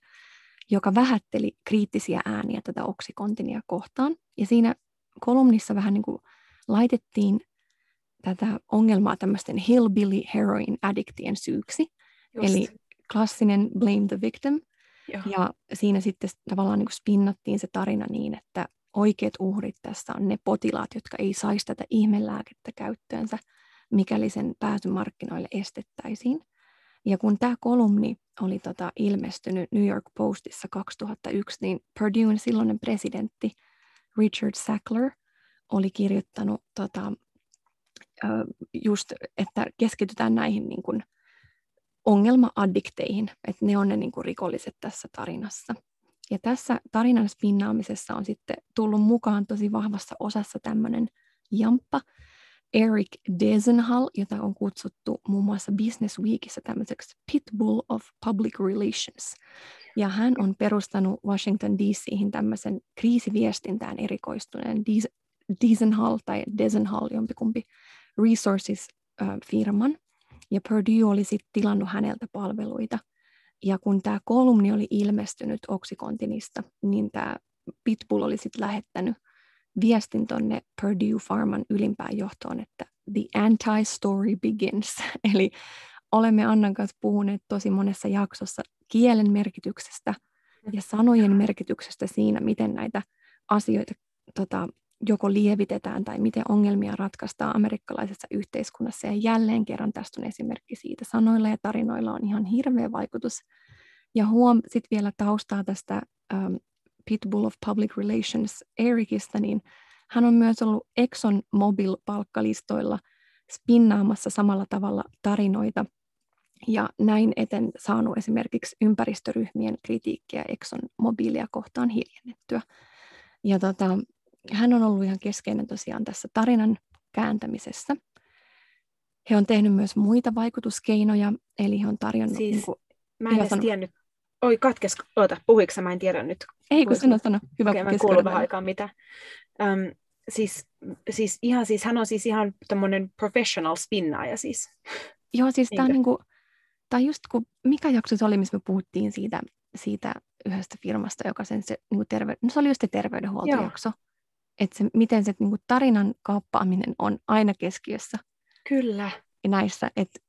Speaker 1: joka vähätteli kriittisiä ääniä tätä oksikontinia kohtaan. Ja siinä kolumnissa vähän niin kuin laitettiin tätä ongelmaa tämmöisten hillbilly heroin addiktien syyksi. Just. Eli klassinen blame the victim. Joo. Ja siinä sitten tavallaan niin kuin spinnattiin se tarina niin, että oikeat uhrit tässä on ne potilaat, jotka ei saisi tätä ihmelääkettä käyttöönsä, mikäli sen pääsy markkinoille estettäisiin. Ja kun tämä kolumni oli tota ilmestynyt New York Postissa 2001, niin Purdue'n silloinen presidentti Richard Sackler oli kirjoittanut tota, just, että keskitytään näihin niin kuin ongelma-addikteihin, että ne on ne niin kuin rikolliset tässä tarinassa. Ja tässä tarinan spinnaamisessa on sitten tullut mukaan tosi vahvassa osassa tämmöinen jamppa, Eric Desenhall, jota on kutsuttu muun muassa Business Weekissä tämmöiseksi Pitbull of Public Relations. Ja hän on perustanut Washington DC:hin tämmöisen kriisiviestintään erikoistuneen Desenhall tai Desenhall, jompikumpi Resources-firman. Ja Purdue oli sitten tilannut häneltä palveluita. Ja kun tämä kolumni oli ilmestynyt Oxycontinista, niin tämä Pitbull oli sitten lähettänyt viestin tuonne Purdue Pharman ylimpään johtoon, että the anti-story begins. Eli olemme Annan kanssa puhuneet tosi monessa jaksossa kielen merkityksestä ja sanojen merkityksestä siinä, miten näitä asioita tota, joko lievitetään tai miten ongelmia ratkaistaan amerikkalaisessa yhteiskunnassa. Ja jälleen kerran tästä on esimerkki siitä. Sanoilla ja tarinoilla on ihan hirveä vaikutus. Ja huom, sitten vielä taustaa tästä um, Pitbull of Public Relations Ericistä, niin hän on myös ollut Exxon Mobil-palkkalistoilla spinnaamassa samalla tavalla tarinoita ja näin eten saanut esimerkiksi ympäristöryhmien kritiikkiä Exxon Mobilia kohtaan hiljennettyä. Ja tota, hän on ollut ihan keskeinen tosiaan tässä tarinan kääntämisessä. He on tehnyt myös muita vaikutuskeinoja, eli he on tarjonnut...
Speaker 3: Siis, niin kuin, mä en edes tiennyt, oi katkes, oota, puhuiko mä en tiedä nyt.
Speaker 1: Ei, kun sano, sano. Hyvä,
Speaker 3: okay, kuullut vähän aikaa mitä. Um, siis, siis, ihan, siis hän on siis ihan tämmöinen professional spinnaaja siis.
Speaker 1: Joo, siis tämä on niin kuin, tai just kun, mikä jakso se oli, missä me puhuttiin siitä, siitä yhdestä firmasta, joka sen se, niin terve, no se oli just se terveydenhuoltojakso. Joo että se, miten se niin kuin tarinan kaappaaminen on aina keskiössä.
Speaker 3: Kyllä.
Speaker 1: Näissä, että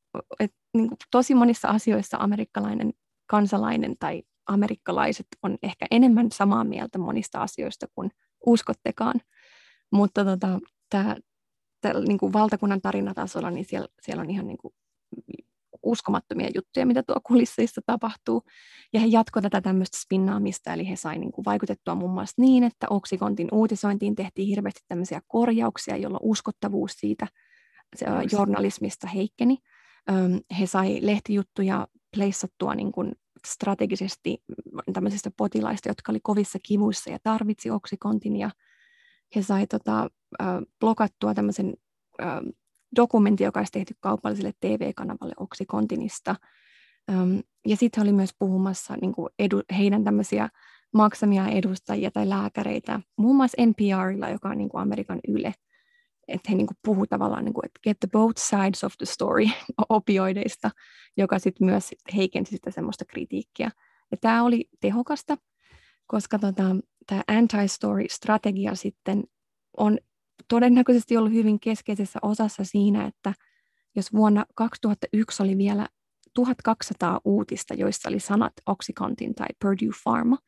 Speaker 1: et, niin kuin tosi monissa asioissa amerikkalainen kansalainen tai amerikkalaiset on ehkä enemmän samaa mieltä monista asioista kuin uskottekaan. Mutta tota, tämä niin kuin valtakunnan tarinatasolla, niin siellä, siellä on ihan niin kuin uskomattomia juttuja, mitä tuo kulisseissa tapahtuu. Ja he jatkoivat tätä tämmöistä spinnaamista, eli he saivat niin vaikutettua muun muassa niin, että Oksikontin uutisointiin tehtiin hirveästi tämmöisiä korjauksia, jolloin uskottavuus siitä se, journalismista heikkeni. He sai lehtijuttuja pleissattua niin kuin strategisesti tämmöisistä potilaista, jotka oli kovissa kivuissa ja tarvitsi oksikontin, ja he sai tota, blokattua tämmöisen dokumentti, joka olisi tehty kaupalliselle TV-kanavalle Oksikontinista. Ja sitten oli myös puhumassa niin kuin edu, heidän tämmöisiä maksamia edustajia tai lääkäreitä, muun muassa NPRilla, joka on niin kuin Amerikan Yle, että he niin kuin puhuu tavallaan, niin kuin, että get the both sides of the story opioideista, joka sitten myös heikensi sitä semmoista kritiikkiä. Ja tämä oli tehokasta, koska tota, tämä anti-story-strategia sitten on todennäköisesti ollut hyvin keskeisessä osassa siinä, että jos vuonna 2001 oli vielä 1200 uutista, joissa oli sanat Oxycontin tai Purdue Pharma,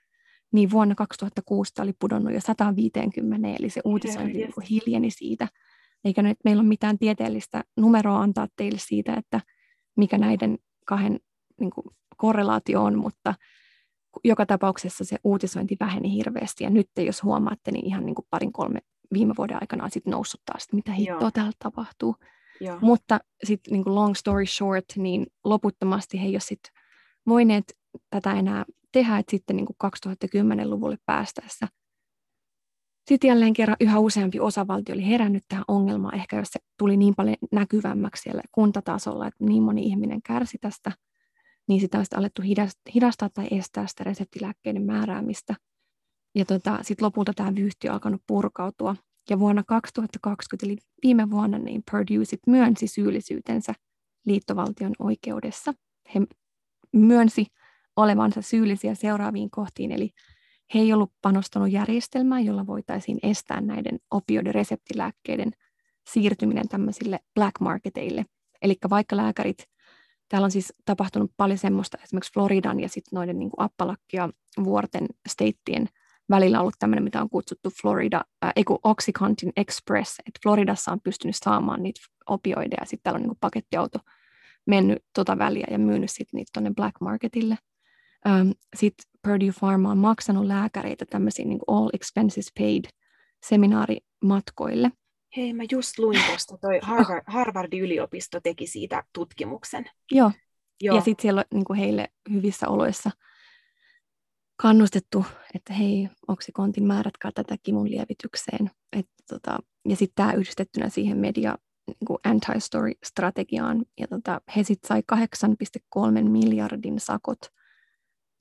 Speaker 1: niin vuonna 2006 oli pudonnut jo 150, eli se uutisointi niin hiljeni siitä. Eikä nyt meillä ole mitään tieteellistä numeroa antaa teille siitä, että mikä näiden kahden niin kuin, korrelaatio on, mutta joka tapauksessa se uutisointi väheni hirveästi. Ja nyt jos huomaatte, niin ihan niin kuin parin kolme viime vuoden aikana on sitten noussut taas, että mitä hittoa täällä tapahtuu.
Speaker 3: Joo.
Speaker 1: Mutta sitten niin long story short, niin loputtomasti he ei ole sitten voineet tätä enää tehdä, että sitten niin 2010-luvulle päästäessä sitten jälleen kerran yhä useampi osavaltio oli herännyt tähän ongelmaan, ehkä jos se tuli niin paljon näkyvämmäksi siellä kuntatasolla, että niin moni ihminen kärsi tästä, niin sitä on sitten alettu hidastaa tai estää sitä reseptilääkkeiden määräämistä. Ja tota, sitten lopulta tämä vyyhti on alkanut purkautua. Ja vuonna 2020, eli viime vuonna, niin Purdue sit myönsi syyllisyytensä liittovaltion oikeudessa. He myönsi olevansa syyllisiä seuraaviin kohtiin, eli he ei ollut panostanut järjestelmään, jolla voitaisiin estää näiden opioidireseptilääkkeiden siirtyminen tämmöisille black marketeille. Eli vaikka lääkärit, täällä on siis tapahtunut paljon semmoista, esimerkiksi Floridan ja sitten noiden niin Appalakkia vuorten steittien välillä ollut tämmöinen, mitä on kutsuttu Florida, äh, Oxycontin Express, että Floridassa on pystynyt saamaan niitä opioideja, sitten täällä on niin pakettiauto mennyt tota väliä ja myynyt sitten niitä tuonne black marketille. Ähm, sitten Purdue Pharma on maksanut lääkäreitä tämmöisiin niin all expenses paid seminaarimatkoille.
Speaker 3: Hei, mä just luin tuosta, toi Harvard, Harvardin yliopisto teki siitä tutkimuksen.
Speaker 1: Joo, Joo. ja sitten siellä on niin heille hyvissä oloissa kannustettu, että hei, oksikontin määrätkää tätä kivun lievitykseen. Et, tota, ja sitten tämä yhdistettynä siihen media niin anti-story-strategiaan. Ja tota, he sitten sai 8,3 miljardin sakot –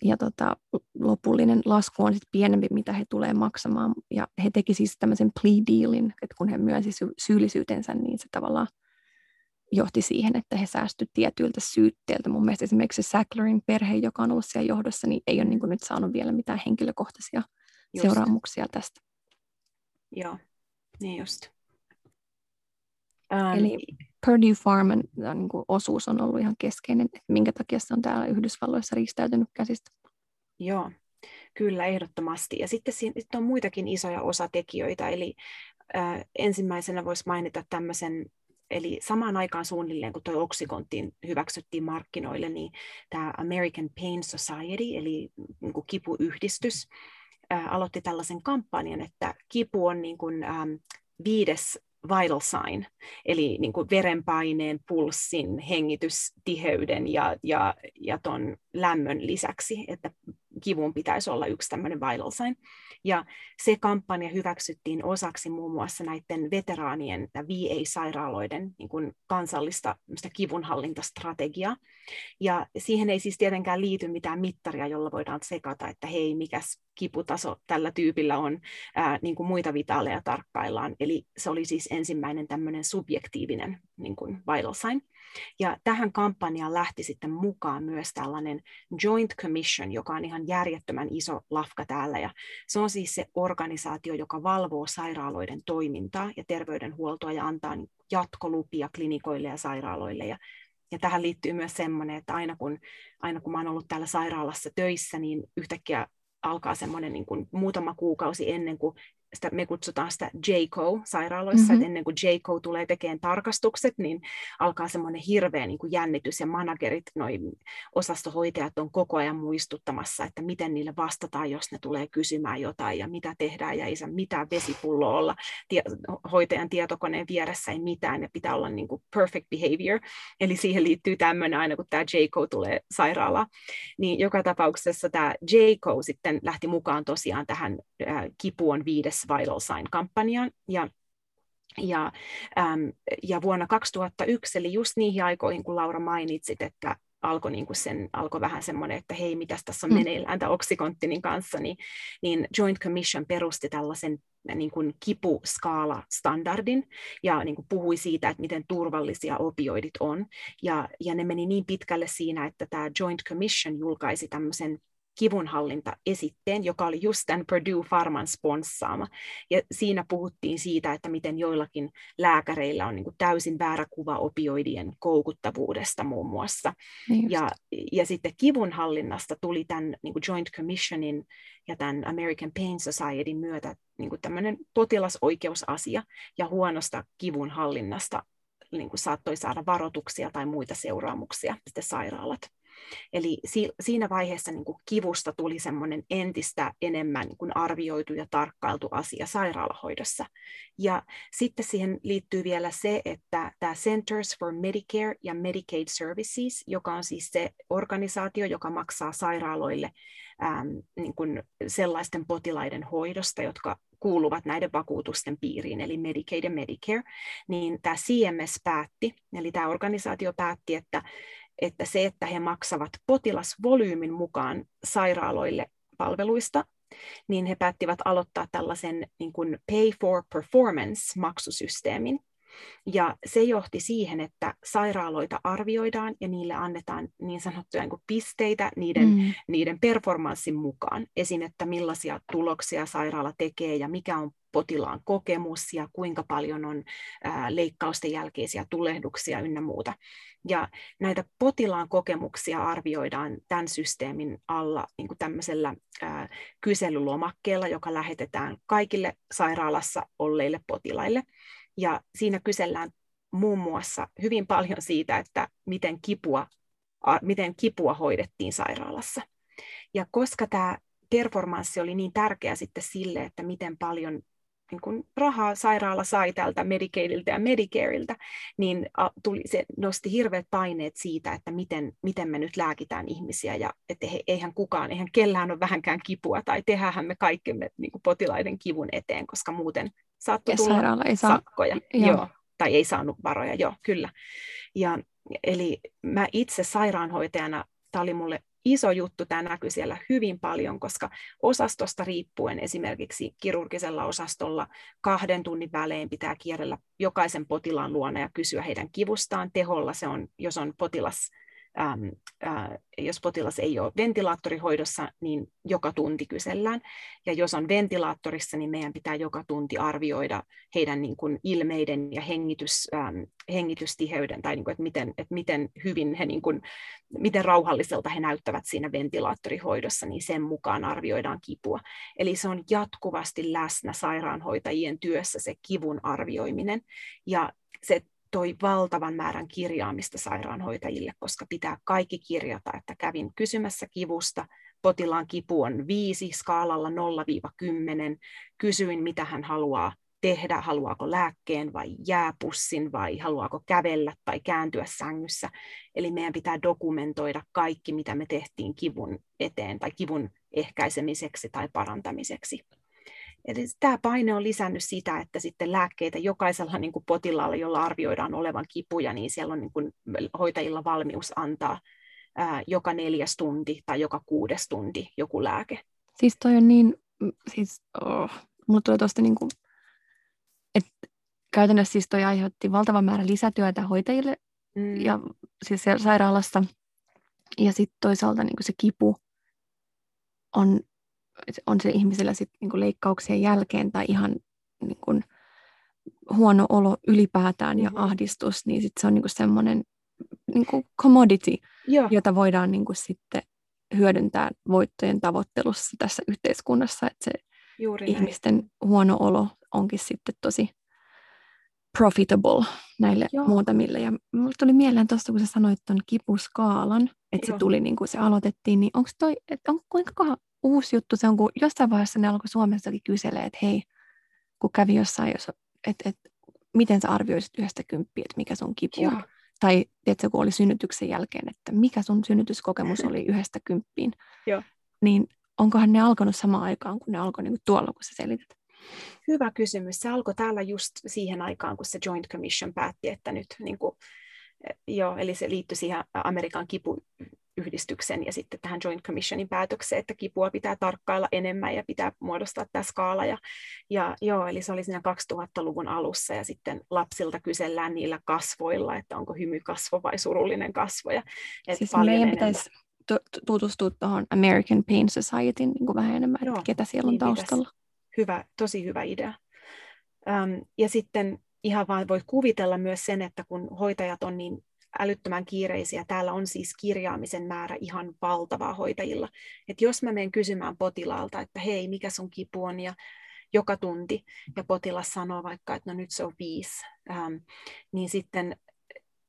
Speaker 1: ja tota, lopullinen lasku on sit pienempi, mitä he tulee maksamaan. Ja he teki siis tämmöisen plea dealin, että kun he myönsi sy- syyllisyytensä, niin se tavallaan johti siihen, että he säästyivät tietyiltä syytteiltä. Mun mielestä esimerkiksi se Sacklerin perhe, joka on ollut siellä johdossa, niin ei ole niin nyt saanut vielä mitään henkilökohtaisia just. seuraamuksia tästä.
Speaker 3: Joo, niin just.
Speaker 1: Um, Eli Purdue Pharman niin kuin osuus on ollut ihan keskeinen, että minkä takia se on täällä Yhdysvalloissa riistäytynyt käsistä.
Speaker 3: Joo, kyllä ehdottomasti. Ja sitten siinä on muitakin isoja osatekijöitä, eli äh, ensimmäisenä voisi mainita tämmöisen Eli samaan aikaan suunnilleen, kun tuo Oxycontin hyväksyttiin markkinoille, niin tämä American Pain Society, eli niin kuin kipuyhdistys, ää, aloitti tällaisen kampanjan, että kipu on niin kuin, ää, viides vital sign, eli niin kuin verenpaineen, pulssin, hengitystiheyden ja, ja, ja ton lämmön lisäksi, että kivun pitäisi olla yksi tämmöinen vital sign. Ja se kampanja hyväksyttiin osaksi muun muassa näiden veteraanien ja VA-sairaaloiden niin kuin kansallista kivunhallintastrategiaa. Ja siihen ei siis tietenkään liity mitään mittaria, jolla voidaan sekata, että hei, mikäs kiputaso tällä tyypillä on, ää, niin kuin muita vitaaleja tarkkaillaan. Eli se oli siis ensimmäinen tämmöinen subjektiivinen niin kuin vital sign. Ja tähän kampanjaan lähti sitten mukaan myös tällainen Joint Commission, joka on ihan järjettömän iso lafka täällä. Ja se on siis se organisaatio, joka valvoo sairaaloiden toimintaa ja terveydenhuoltoa ja antaa jatkolupia klinikoille ja sairaaloille. Ja, ja tähän liittyy myös semmoinen, että aina kun, aina kun mä oon ollut täällä sairaalassa töissä, niin yhtäkkiä alkaa semmoinen niin kuin muutama kuukausi ennen kuin sitä, me kutsutaan sitä JCO-sairaaloissa, mm-hmm. että ennen kuin JCO tulee tekemään tarkastukset, niin alkaa semmoinen hirveä niin kuin jännitys, ja managerit, noi osastohoitajat on koko ajan muistuttamassa, että miten niille vastataan, jos ne tulee kysymään jotain, ja mitä tehdään, ja ei saa mitään vesipulloa olla. Tie, hoitajan tietokoneen vieressä, ei mitään, ja pitää olla niin kuin perfect behavior, eli siihen liittyy tämmöinen aina, kun tämä JCO tulee sairaalaan, niin joka tapauksessa tämä JCO sitten lähti mukaan tosiaan tähän äh, kipuun viides Vital Sign-kampanjaan. Ja ja, äm, ja vuonna 2001, eli just niihin aikoihin, kun Laura mainitsit, että alkoi niin sen, alkoi vähän semmoinen, että hei, mitä tässä on mm. meneillään tämän Oxycontinin kanssa, niin, niin Joint Commission perusti tällaisen niin kuin kipuskaala-standardin ja niin kuin puhui siitä, että miten turvallisia opioidit on. Ja, ja ne meni niin pitkälle siinä, että tämä Joint Commission julkaisi tämmöisen kivunhallintaesitteen, joka oli just tämän Purdue Pharman sponssaama. Ja siinä puhuttiin siitä, että miten joillakin lääkäreillä on niin kuin täysin väärä kuva opioidien koukuttavuudesta muun muassa. Niin ja, ja sitten kivunhallinnasta tuli tämän niin kuin Joint Commissionin ja tämän American Pain Societyn myötä niin kuin tämmöinen potilasoikeusasia ja huonosta kivunhallinnasta niin kuin saattoi saada varoituksia tai muita seuraamuksia sitten sairaalat. Eli si- siinä vaiheessa niin kuin kivusta tuli semmoinen entistä enemmän niin kuin arvioitu ja tarkkailtu asia sairaalahoidossa. Ja sitten siihen liittyy vielä se, että tämä Centers for Medicare ja Medicaid Services, joka on siis se organisaatio, joka maksaa sairaaloille äm, niin kuin sellaisten potilaiden hoidosta, jotka kuuluvat näiden vakuutusten piiriin, eli Medicaid ja Medicare, niin tämä CMS päätti, eli tämä organisaatio päätti, että, että se, että he maksavat potilasvolyymin mukaan sairaaloille palveluista, niin he päättivät aloittaa tällaisen niin kuin pay for performance-maksusysteemin, ja se johti siihen, että sairaaloita arvioidaan ja niille annetaan niin sanottuja niin pisteitä niiden, mm. niiden performanssin mukaan. Esim. että millaisia tuloksia sairaala tekee ja mikä on potilaan kokemus ja kuinka paljon on leikkausten jälkeisiä tulehduksia ynnä muuta. Ja näitä potilaan kokemuksia arvioidaan tämän systeemin alla niin kuin tämmöisellä ää, kyselylomakkeella, joka lähetetään kaikille sairaalassa olleille potilaille. Ja siinä kysellään muun muassa hyvin paljon siitä, että miten kipua, miten kipua hoidettiin sairaalassa. Ja koska tämä performanssi oli niin tärkeä sitten sille, että miten paljon niin kun rahaa sairaala sai tältä Medicaidilta ja Medicareilta, niin tuli, se nosti hirveät paineet siitä, että miten, miten me nyt lääkitään ihmisiä ja että he, eihän kukaan, eihän kellään ole vähänkään kipua tai tehdään me kaikkemme niin potilaiden kivun eteen, koska muuten saattoi tulla ei saa... sakkoja. Joo. Joo. Tai ei saanut varoja, joo, kyllä. Ja, eli mä itse sairaanhoitajana, tämä oli mulle iso juttu, tämä näkyy siellä hyvin paljon, koska osastosta riippuen esimerkiksi kirurgisella osastolla kahden tunnin välein pitää kierrellä jokaisen potilaan luona ja kysyä heidän kivustaan. Teholla se on, jos on potilas ähm, äh, jos potilas ei ole ventilaattorihoidossa, niin joka tunti kysellään. Ja jos on ventilaattorissa, niin meidän pitää joka tunti arvioida heidän niin kuin, ilmeiden ja hengitys, ähm, hengitystiheyden, tai niin kuin, että, miten, että miten hyvin he, niin kuin, miten rauhalliselta he näyttävät siinä ventilaattorihoidossa, niin sen mukaan arvioidaan kipua. Eli se on jatkuvasti läsnä sairaanhoitajien työssä se kivun arvioiminen. Ja se toi valtavan määrän kirjaamista sairaanhoitajille, koska pitää kaikki kirjata, että kävin kysymässä kivusta, potilaan kipu on viisi skaalalla 0-10, kysyin mitä hän haluaa tehdä, haluaako lääkkeen vai jääpussin vai haluaako kävellä tai kääntyä sängyssä. Eli meidän pitää dokumentoida kaikki, mitä me tehtiin kivun eteen tai kivun ehkäisemiseksi tai parantamiseksi. Eli tämä paine on lisännyt sitä, että sitten lääkkeitä jokaisella niin kuin potilaalla, jolla arvioidaan olevan kipuja, niin siellä on niin kuin hoitajilla valmius antaa ää, joka neljäs tunti tai joka kuudes tunti joku lääke.
Speaker 1: Siis toi on niin, siis oh, mulle tulee tuosta niin kuin, että käytännössä siis toi aiheutti valtavan määrän lisätyötä hoitajille mm. ja siis sairaalassa. Ja sitten toisaalta niin kuin se kipu on on se ihmisellä sit niinku leikkauksien jälkeen tai ihan niinku huono olo ylipäätään ja mm-hmm. ahdistus, niin sit se on niinku semmoinen niinku commodity, Joo. jota voidaan niinku sitten hyödyntää voittojen tavoittelussa tässä yhteiskunnassa, että se Juuri ihmisten näin. huono olo onkin sitten tosi profitable näille Joo. muutamille. Ja mulle tuli mieleen tuosta, kun sä sanoit tuon kipuskaalan, että Joo. se tuli niin kuin se aloitettiin, niin onko toi, että on, kuinka uusi juttu se on, kun jossain vaiheessa ne alkoi Suomessakin kyselee, että hei, kun kävi jossain, jos, että, että miten sä arvioisit yhdestä kymppiä, että mikä sun kipu on. Tai tiedätkö, kun oli synnytyksen jälkeen, että mikä sun synnytyskokemus oli yhdestä kymppiin. Joo. Niin onkohan ne alkanut samaan aikaan, kun ne alkoi niin kuin tuolla, kun sä selität?
Speaker 3: Hyvä kysymys. Se alkoi täällä just siihen aikaan, kun se Joint Commission päätti, että nyt niin kuin, joo, eli se liittyi siihen Amerikan kipu yhdistyksen ja sitten tähän Joint Commissionin päätökseen, että kipua pitää tarkkailla enemmän ja pitää muodostaa tämä skaala. Ja, ja joo, eli se oli siinä 2000-luvun alussa ja sitten lapsilta kysellään niillä kasvoilla, että onko hymykasvo vai surullinen kasvo. Ja,
Speaker 1: siis meidän enemmän. pitäisi tutustua tuohon American Pain Societyn niin kuin vähän enemmän, joo, että ketä siellä on niin taustalla. Pitäisi.
Speaker 3: Hyvä, tosi hyvä idea. Um, ja sitten ihan vain voi kuvitella myös sen, että kun hoitajat on niin älyttömän kiireisiä. Täällä on siis kirjaamisen määrä ihan valtava hoitajilla. Et jos mä menen kysymään potilaalta, että hei, mikä sun kipu on, ja joka tunti, ja potilas sanoo vaikka, että no nyt se on viisi, ähm, niin sitten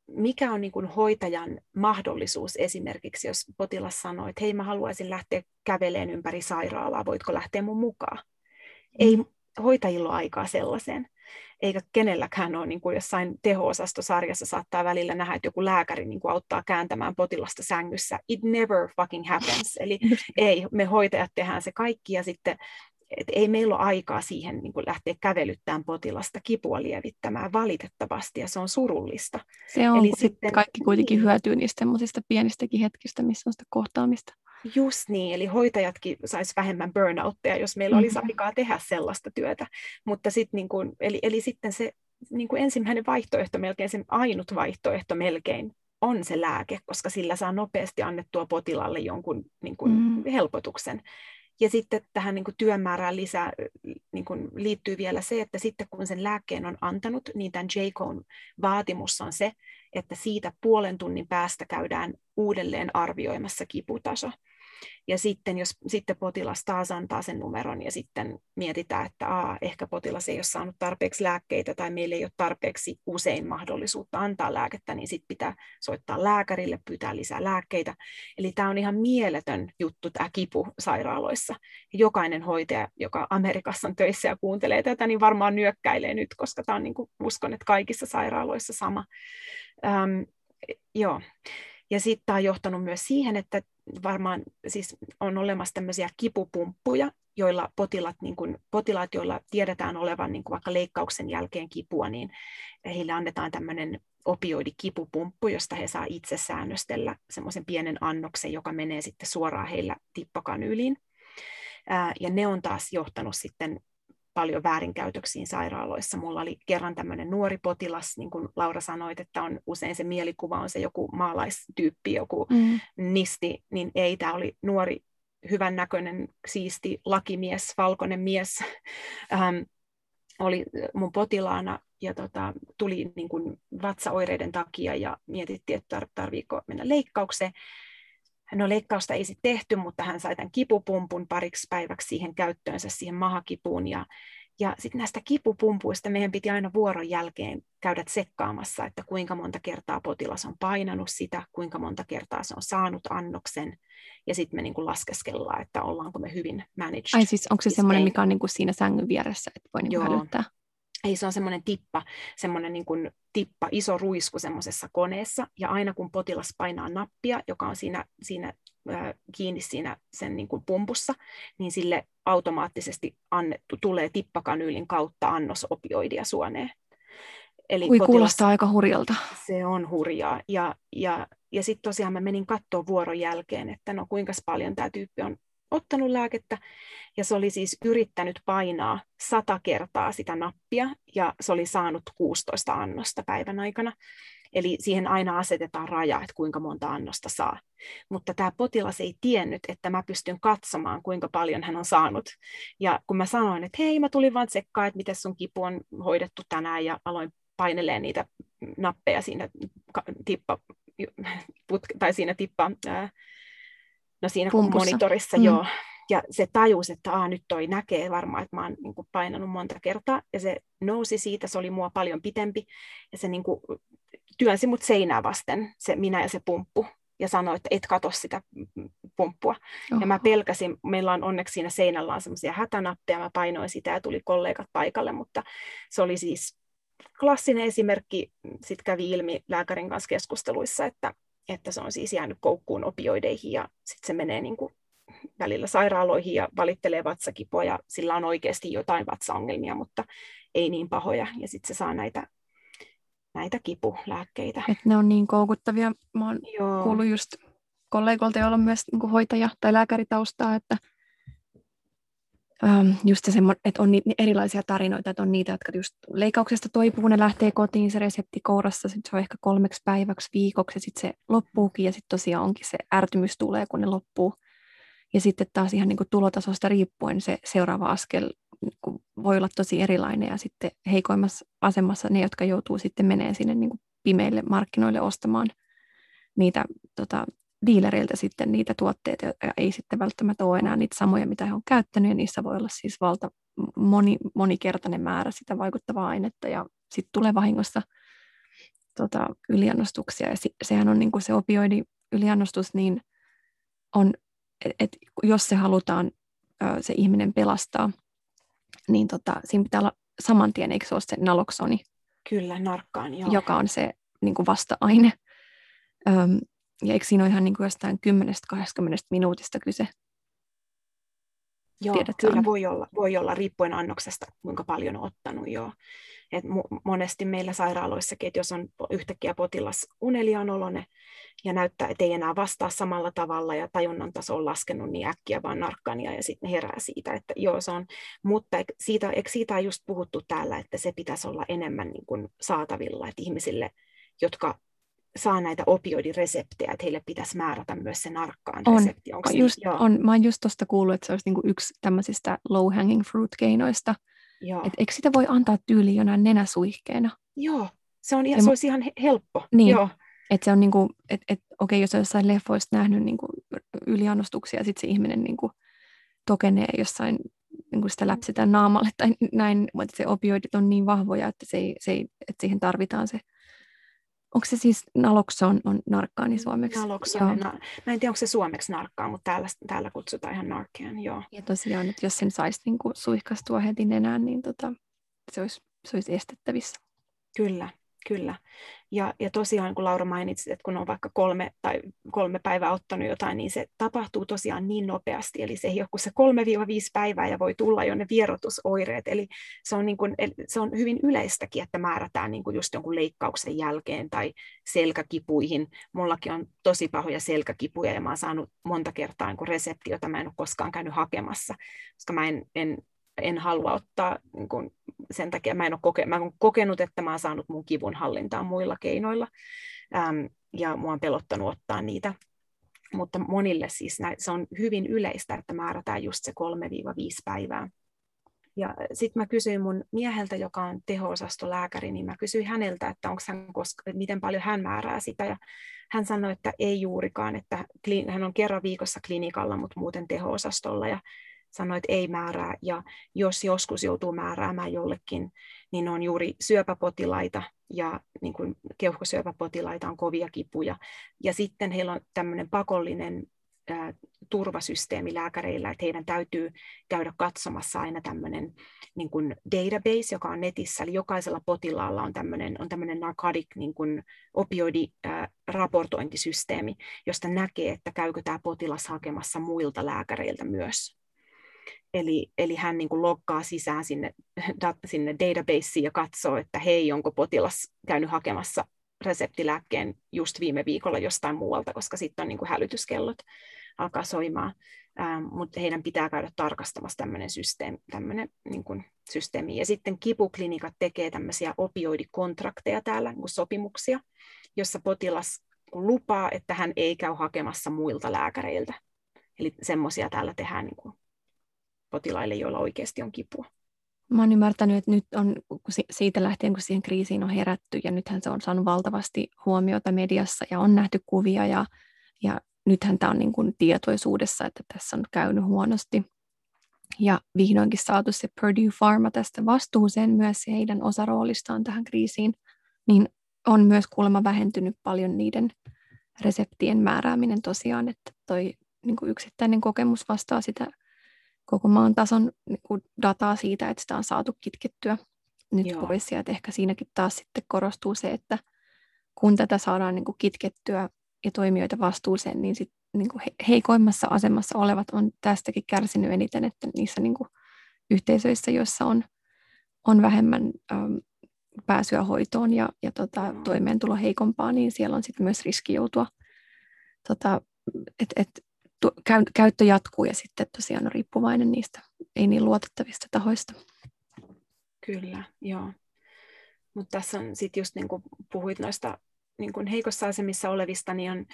Speaker 3: mikä on niin kuin hoitajan mahdollisuus esimerkiksi, jos potilas sanoo, että hei mä haluaisin lähteä käveleen ympäri sairaalaa, voitko lähteä mun mukaan? Mm. Ei hoitajilla ole aikaa sellaiseen eikä kenelläkään ole niin kuin jossain teho-osastosarjassa saattaa välillä nähdä, että joku lääkäri niin kuin auttaa kääntämään potilasta sängyssä. It never fucking happens. Eli ei, me hoitajat tehdään se kaikki ja sitten et ei meillä ole aikaa siihen niin kuin lähteä kävelyttämään potilasta kipua lievittämään valitettavasti, ja se on surullista.
Speaker 1: Se on, Eli sitten, kaikki kuitenkin niin. hyötyy niistä pienistäkin hetkistä, missä on sitä kohtaamista.
Speaker 3: Just niin, eli hoitajatkin sais vähemmän burnoutteja, jos meillä olisi mm-hmm. aikaa tehdä sellaista työtä. Mutta sit niin kun, eli, eli sitten se niin kuin ensimmäinen vaihtoehto, melkein se ainut vaihtoehto melkein, on se lääke, koska sillä saa nopeasti annettua potilaalle jonkun niin kuin mm. helpotuksen. Ja sitten tähän niin kuin työmäärään lisää niin kuin liittyy vielä se, että sitten kun sen lääkkeen on antanut, niin tämän j vaatimus on se, että siitä puolen tunnin päästä käydään uudelleen arvioimassa kiputaso. Ja sitten jos sitten potilas taas antaa sen numeron ja sitten mietitään, että aa, ehkä potilas ei ole saanut tarpeeksi lääkkeitä tai meillä ei ole tarpeeksi usein mahdollisuutta antaa lääkettä, niin sitten pitää soittaa lääkärille, pyytää lisää lääkkeitä. Eli tämä on ihan mieletön juttu tämä kipu sairaaloissa. Jokainen hoitaja, joka Amerikassa on töissä ja kuuntelee tätä, niin varmaan nyökkäilee nyt, koska tämä on niin kuin, uskon, että kaikissa sairaaloissa sama. Ähm, joo. Ja sitten tämä on johtanut myös siihen, että varmaan siis on olemassa tämmöisiä kipupumppuja, joilla potilaat, niin kun, potilaat joilla tiedetään olevan niin vaikka leikkauksen jälkeen kipua, niin heille annetaan tämmöinen opioidikipupumppu, josta he saa itse säännöstellä semmoisen pienen annoksen, joka menee sitten suoraan heillä tippakanyyliin. Ja ne on taas johtanut sitten paljon väärinkäytöksiin sairaaloissa. Mulla oli kerran tämmöinen nuori potilas, niin kuin Laura sanoit, että on usein se mielikuva on se joku maalaistyyppi, joku mm. nisti, niin ei, tämä oli nuori, hyvän näköinen, siisti lakimies, valkoinen mies, ähm, oli mun potilaana ja tota, tuli niin kuin vatsaoireiden takia ja mietittiin, että tar- tarviiko mennä leikkaukseen. No leikkausta ei sitten tehty, mutta hän sai tämän kipupumpun pariksi päiväksi siihen käyttöönsä, siihen mahakipuun. Ja, ja sitten näistä kipupumpuista meidän piti aina vuoron jälkeen käydä tsekkaamassa, että kuinka monta kertaa potilas on painanut sitä, kuinka monta kertaa se on saanut annoksen. Ja sitten me niinku laskeskellaan, että ollaanko me hyvin managed.
Speaker 1: Ai siis onko se semmoinen, mikä on niinku siinä sängyn vieressä, että voi niinku Joo. hälyttää?
Speaker 3: Ei se on semmoinen tippa, semmoinen niin kuin tippa, iso ruisku semmoisessa koneessa, ja aina kun potilas painaa nappia, joka on siinä, siinä äh, kiinni siinä sen niin kuin pumpussa, niin sille automaattisesti annettu, tulee tippakanyylin kautta annos opioidia suoneen.
Speaker 1: Eli Ui, potilas, kuulostaa aika hurjalta.
Speaker 3: Se on hurjaa. Ja, ja, ja sitten tosiaan mä menin katsoa vuoron jälkeen, että no kuinka paljon tämä tyyppi on ottanut lääkettä, ja se oli siis yrittänyt painaa sata kertaa sitä nappia, ja se oli saanut 16 annosta päivän aikana. Eli siihen aina asetetaan raja, että kuinka monta annosta saa. Mutta tämä potilas ei tiennyt, että mä pystyn katsomaan, kuinka paljon hän on saanut. Ja kun mä sanoin, että hei, mä tulin vaan tsekkaa, että miten sun kipu on hoidettu tänään, ja aloin painelee niitä nappeja siinä tippa, tai siinä tippa, ää, no siinä Pumpussa. monitorissa, mm. joo. Ja se tajus, että Aa, nyt toi näkee varmaan, että mä oon niin kuin, painanut monta kertaa. Ja se nousi siitä, se oli mua paljon pitempi. Ja se niin kuin, työnsi mut seinää vasten, se minä ja se pumppu. Ja sanoi, että et katso sitä pumppua. Oho. Ja mä pelkäsin, meillä on onneksi siinä seinällä on semmoisia hätänappeja, mä painoin sitä ja tuli kollegat paikalle, mutta se oli siis klassinen esimerkki, sitten kävi ilmi lääkärin kanssa keskusteluissa, että että se on siis jäänyt koukkuun opioideihin ja sitten se menee niin kuin välillä sairaaloihin ja valittelee vatsakipua ja sillä on oikeasti jotain vatsaongelmia, mutta ei niin pahoja ja sitten se saa näitä, näitä kipulääkkeitä.
Speaker 1: Et ne on niin koukuttavia. Mä oon Joo. kuullut just kollegoilta, joilla on myös niin hoitaja- tai lääkäritaustaa, että ähm, just se, että on ni, erilaisia tarinoita, että on niitä, jotka just leikauksesta toipuu, ne lähtee kotiin, se resepti kourassa, sit se on ehkä kolmeksi päiväksi, viikoksi, ja sitten se loppuukin, ja sitten tosiaan onkin se ärtymys tulee, kun ne loppuu. Ja sitten taas ihan niin kuin tulotasosta riippuen se seuraava askel niin voi olla tosi erilainen, ja sitten heikoimmassa asemassa ne, jotka joutuu sitten menee sinne niin kuin pimeille markkinoille ostamaan niitä tota, dealeriltä sitten niitä tuotteita, ja ei sitten välttämättä ole enää niitä samoja, mitä he on käyttänyt, ja niissä voi olla siis valta moni, monikertainen määrä sitä vaikuttavaa ainetta, ja sitten tulee vahingossa tota, yliannostuksia. Ja se, sehän on niin kuin se opioidi yliannostus, niin on, että et, jos se halutaan ö, se ihminen pelastaa, niin tota, siinä pitää olla saman tien, eikö se ole se naloksoni?
Speaker 3: Kyllä, narkkaan, joo.
Speaker 1: Joka on se niin kuin vasta-aine. Öm, ja eikö siinä ole ihan niin kuin jostain 10-20 minuutista kyse?
Speaker 3: Joo, Tiedät, kyllä voi olla, voi olla, riippuen annoksesta, kuinka paljon on ottanut. Joo. Et monesti meillä sairaaloissakin, että jos on yhtäkkiä potilas uneliaan olone ja näyttää, että ei enää vastaa samalla tavalla ja tajunnan taso on laskenut niin äkkiä vaan narkkania ja sitten herää siitä, että joo se on, mutta siitä, eikö siitä on just puhuttu täällä, että se pitäisi olla enemmän niin kuin saatavilla, että ihmisille, jotka saa näitä opioidireseptejä, että heille pitäisi määrätä myös se narkkaan
Speaker 1: on,
Speaker 3: resepti.
Speaker 1: Onko just, niin? on, mä oon just tuosta kuullut, että se olisi niinku yksi tämmöisistä low hanging fruit keinoista, Joo. Et eikö sitä voi antaa tyyliin jonain nenäsuihkeena?
Speaker 3: Joo, se, on, se, se olisi ihan helppo.
Speaker 1: Niin, Joo. että se on niinku, että et, okei, jos on jossain leffoista nähnyt niinku yliannostuksia ja sitten se ihminen niinku tokenee jossain, niinku sitä läpsitään naamalle tai näin, mutta se opioidit on niin vahvoja, että, se ei, se ei, että siihen tarvitaan se Onko se siis nalokson on narkkaani suomeksi?
Speaker 3: Nalokson, na, mä en tiedä onko se suomeksi narkkaa, mutta täällä, täällä kutsutaan ihan narkean, joo.
Speaker 1: Ja tosiaan, että jos sen saisi niin suihkastua heti nenään, niin tota, se, olisi, se olisi estettävissä.
Speaker 3: Kyllä, Kyllä. Ja, ja tosiaan, kun Laura mainitsi, että kun on vaikka kolme tai kolme päivää ottanut jotain, niin se tapahtuu tosiaan niin nopeasti. Eli se ei ole kuin se 3-5 päivää ja voi tulla jo ne vierotusoireet. Eli se on, niin kuin, se on hyvin yleistäkin, että määrätään niin kuin just jonkun leikkauksen jälkeen tai selkäkipuihin. Mullakin on tosi pahoja selkäkipuja ja mä oon saanut monta kertaa niin resepti, jota mä en ole koskaan käynyt hakemassa, koska mä en, en en halua ottaa, niin kun, sen takia mä en ole koke, mä olen kokenut, että mä olen saanut mun kivun hallintaan muilla keinoilla, äm, ja mua on pelottanut ottaa niitä. Mutta monille siis näin, se on hyvin yleistä, että määrätään just se 3-5 päivää. Ja sitten mä kysyin mun mieheltä, joka on teho-osastolääkäri, niin mä kysyin häneltä, että, onko hän koska, miten paljon hän määrää sitä. Ja hän sanoi, että ei juurikaan, että hän on kerran viikossa klinikalla, mutta muuten teho-osastolla. Ja sanoi, että ei määrää, ja jos joskus joutuu määräämään jollekin, niin on juuri syöpäpotilaita, ja niin kuin keuhkosyöpäpotilaita on kovia kipuja. Ja sitten heillä on tämmöinen pakollinen ää, turvasysteemi lääkäreillä, että heidän täytyy käydä katsomassa aina tämmöinen niin kuin database, joka on netissä, eli jokaisella potilaalla on tämmöinen, on tämmöinen narcotic niin kuin opioidiraportointisysteemi, josta näkee, että käykö tämä potilas hakemassa muilta lääkäreiltä myös. Eli, eli hän niin kuin loggaa sisään sinne, sinne databaseen ja katsoo, että hei, onko potilas käynyt hakemassa reseptilääkkeen just viime viikolla jostain muualta, koska sitten on niin kuin hälytyskellot alkaa soimaan. Ähm, mutta heidän pitää käydä tarkastamassa tämmöinen systeemi, tämmöinen, niin kuin systeemi. Ja sitten kipuklinikat tekee tämmöisiä opioidikontrakteja täällä, niin kuin sopimuksia, jossa potilas lupaa, että hän ei käy hakemassa muilta lääkäreiltä. Eli semmoisia täällä tehdään niin kuin potilaille, joilla oikeasti on kipua.
Speaker 1: Mä oon ymmärtänyt, että nyt on siitä lähtien, kun siihen kriisiin on herätty, ja nythän se on saanut valtavasti huomiota mediassa, ja on nähty kuvia, ja, ja nythän tämä on niin kuin tietoisuudessa, että tässä on käynyt huonosti. Ja vihdoinkin saatu se Purdue Pharma tästä vastuuseen myös heidän osaroolistaan tähän kriisiin, niin on myös kuulemma vähentynyt paljon niiden reseptien määrääminen tosiaan, että toi niin kuin yksittäinen kokemus vastaa sitä koko maan tason niin kuin dataa siitä, että sitä on saatu kitkettyä nyt Joo. pois. Ja että ehkä siinäkin taas sitten korostuu se, että kun tätä saadaan niin kuin kitkettyä ja toimijoita vastuuseen, niin, sit, niin kuin heikoimmassa asemassa olevat on tästäkin kärsinyt eniten, että niissä niin kuin yhteisöissä, joissa on, on vähemmän äm, pääsyä hoitoon ja, ja tota, toimeentulo heikompaa, niin siellä on sitten myös riski joutua tota, et, et käyttö jatkuu ja sitten tosiaan on riippuvainen niistä ei niin luotettavista tahoista.
Speaker 3: Kyllä, joo. Mutta tässä on sitten just niin kuin puhuit noista niin kuin heikossa asemissa olevista, niin on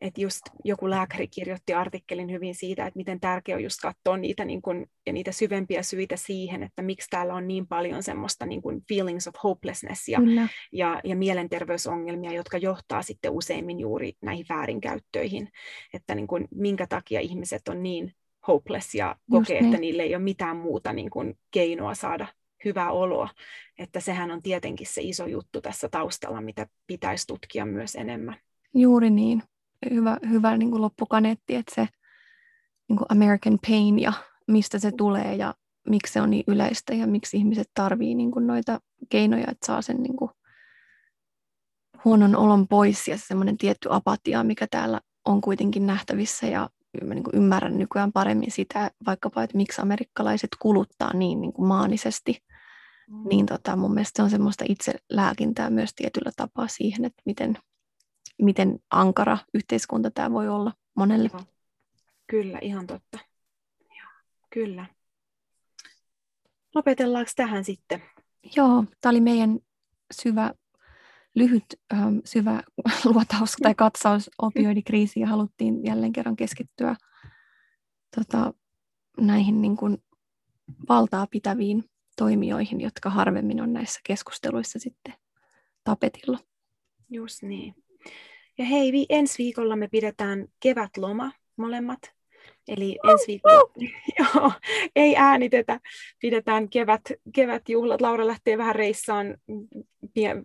Speaker 3: että just joku lääkäri kirjoitti artikkelin hyvin siitä, että miten tärkeää on just katsoa niitä, niin kun, ja niitä syvempiä syitä siihen, että miksi täällä on niin paljon semmoista niin kun feelings of hopelessness ja, ja, ja mielenterveysongelmia, jotka johtaa sitten useimmin juuri näihin väärinkäyttöihin, että niin kun, minkä takia ihmiset on niin hopeless ja kokee, niin. että niille ei ole mitään muuta niin kun, keinoa saada hyvä olo. Että sehän on tietenkin se iso juttu tässä taustalla, mitä pitäisi tutkia myös enemmän.
Speaker 1: Juuri niin. Hyvä, hyvä niin kuin loppukaneetti, että se niin kuin American pain ja mistä se tulee ja miksi se on niin yleistä ja miksi ihmiset tarvii niin kuin noita keinoja, että saa sen niin kuin huonon olon pois ja semmoinen tietty apatia, mikä täällä on kuitenkin nähtävissä ja mä niin kuin ymmärrän nykyään paremmin sitä, vaikkapa, että miksi amerikkalaiset kuluttaa niin, niin kuin maanisesti. Mm. Niin tota, mun mielestä se on semmoista itselääkintää myös tietyllä tapaa siihen, että miten, miten ankara yhteiskunta tämä voi olla monelle.
Speaker 3: Kyllä, ihan totta. Joo, kyllä. Lopetellaanko tähän sitten?
Speaker 1: Joo, tämä oli meidän syvä, lyhyt, ähm, syvä luotaus tai katsaus opioidikriisiin ja haluttiin jälleen kerran keskittyä tota, näihin niin kuin, valtaa pitäviin toimijoihin, jotka harvemmin on näissä keskusteluissa sitten tapetilla.
Speaker 3: Just niin. Ja hei, vi- ensi viikolla me pidetään kevätloma molemmat. Eli ensi viikolla joo, ei äänitetä, pidetään kevät, kevätjuhlat. Laura lähtee vähän reissaan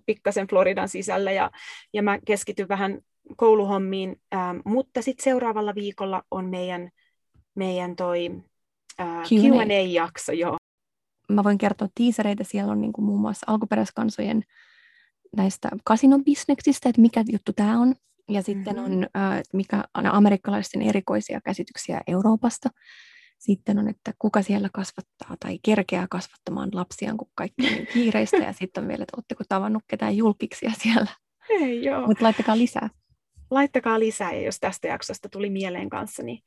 Speaker 3: pikkasen Floridan sisällä ja, ja mä keskityn vähän kouluhommiin. Ähm, mutta sitten seuraavalla viikolla on meidän, meidän toi äh, Q&A-jakso. Joo.
Speaker 1: Mä voin kertoa tiisereitä. Siellä on niin kuin muun muassa alkuperäiskansojen näistä kasinobisneksistä, että mikä juttu tämä on. Ja sitten mm-hmm. on, äh, mikä on amerikkalaisten erikoisia käsityksiä Euroopasta. Sitten on, että kuka siellä kasvattaa tai kerkeää kasvattamaan lapsiaan, kun kaikki on niin kiireistä. Ja sitten on vielä, että oletteko tavannut ketään julkiksia siellä.
Speaker 3: Ei joo.
Speaker 1: Mutta laittakaa lisää.
Speaker 3: Laittakaa lisää, ja jos tästä jaksosta tuli mieleen kanssa, niin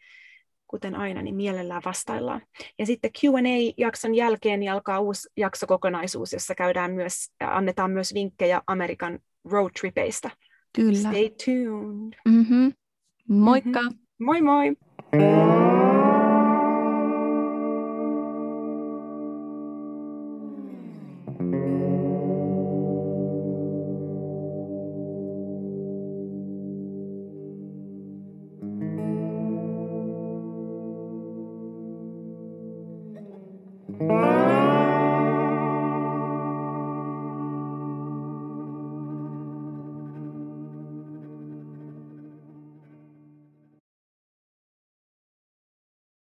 Speaker 3: kuten aina, niin mielellään vastaillaan. Ja sitten Q&A-jakson jälkeen niin alkaa uusi jaksokokonaisuus, jossa käydään myös, annetaan myös vinkkejä Amerikan roadtripeista.
Speaker 1: Kyllä.
Speaker 3: Stay tuned.
Speaker 1: Mm-hmm. Moikka! Mm-hmm.
Speaker 3: Moi moi!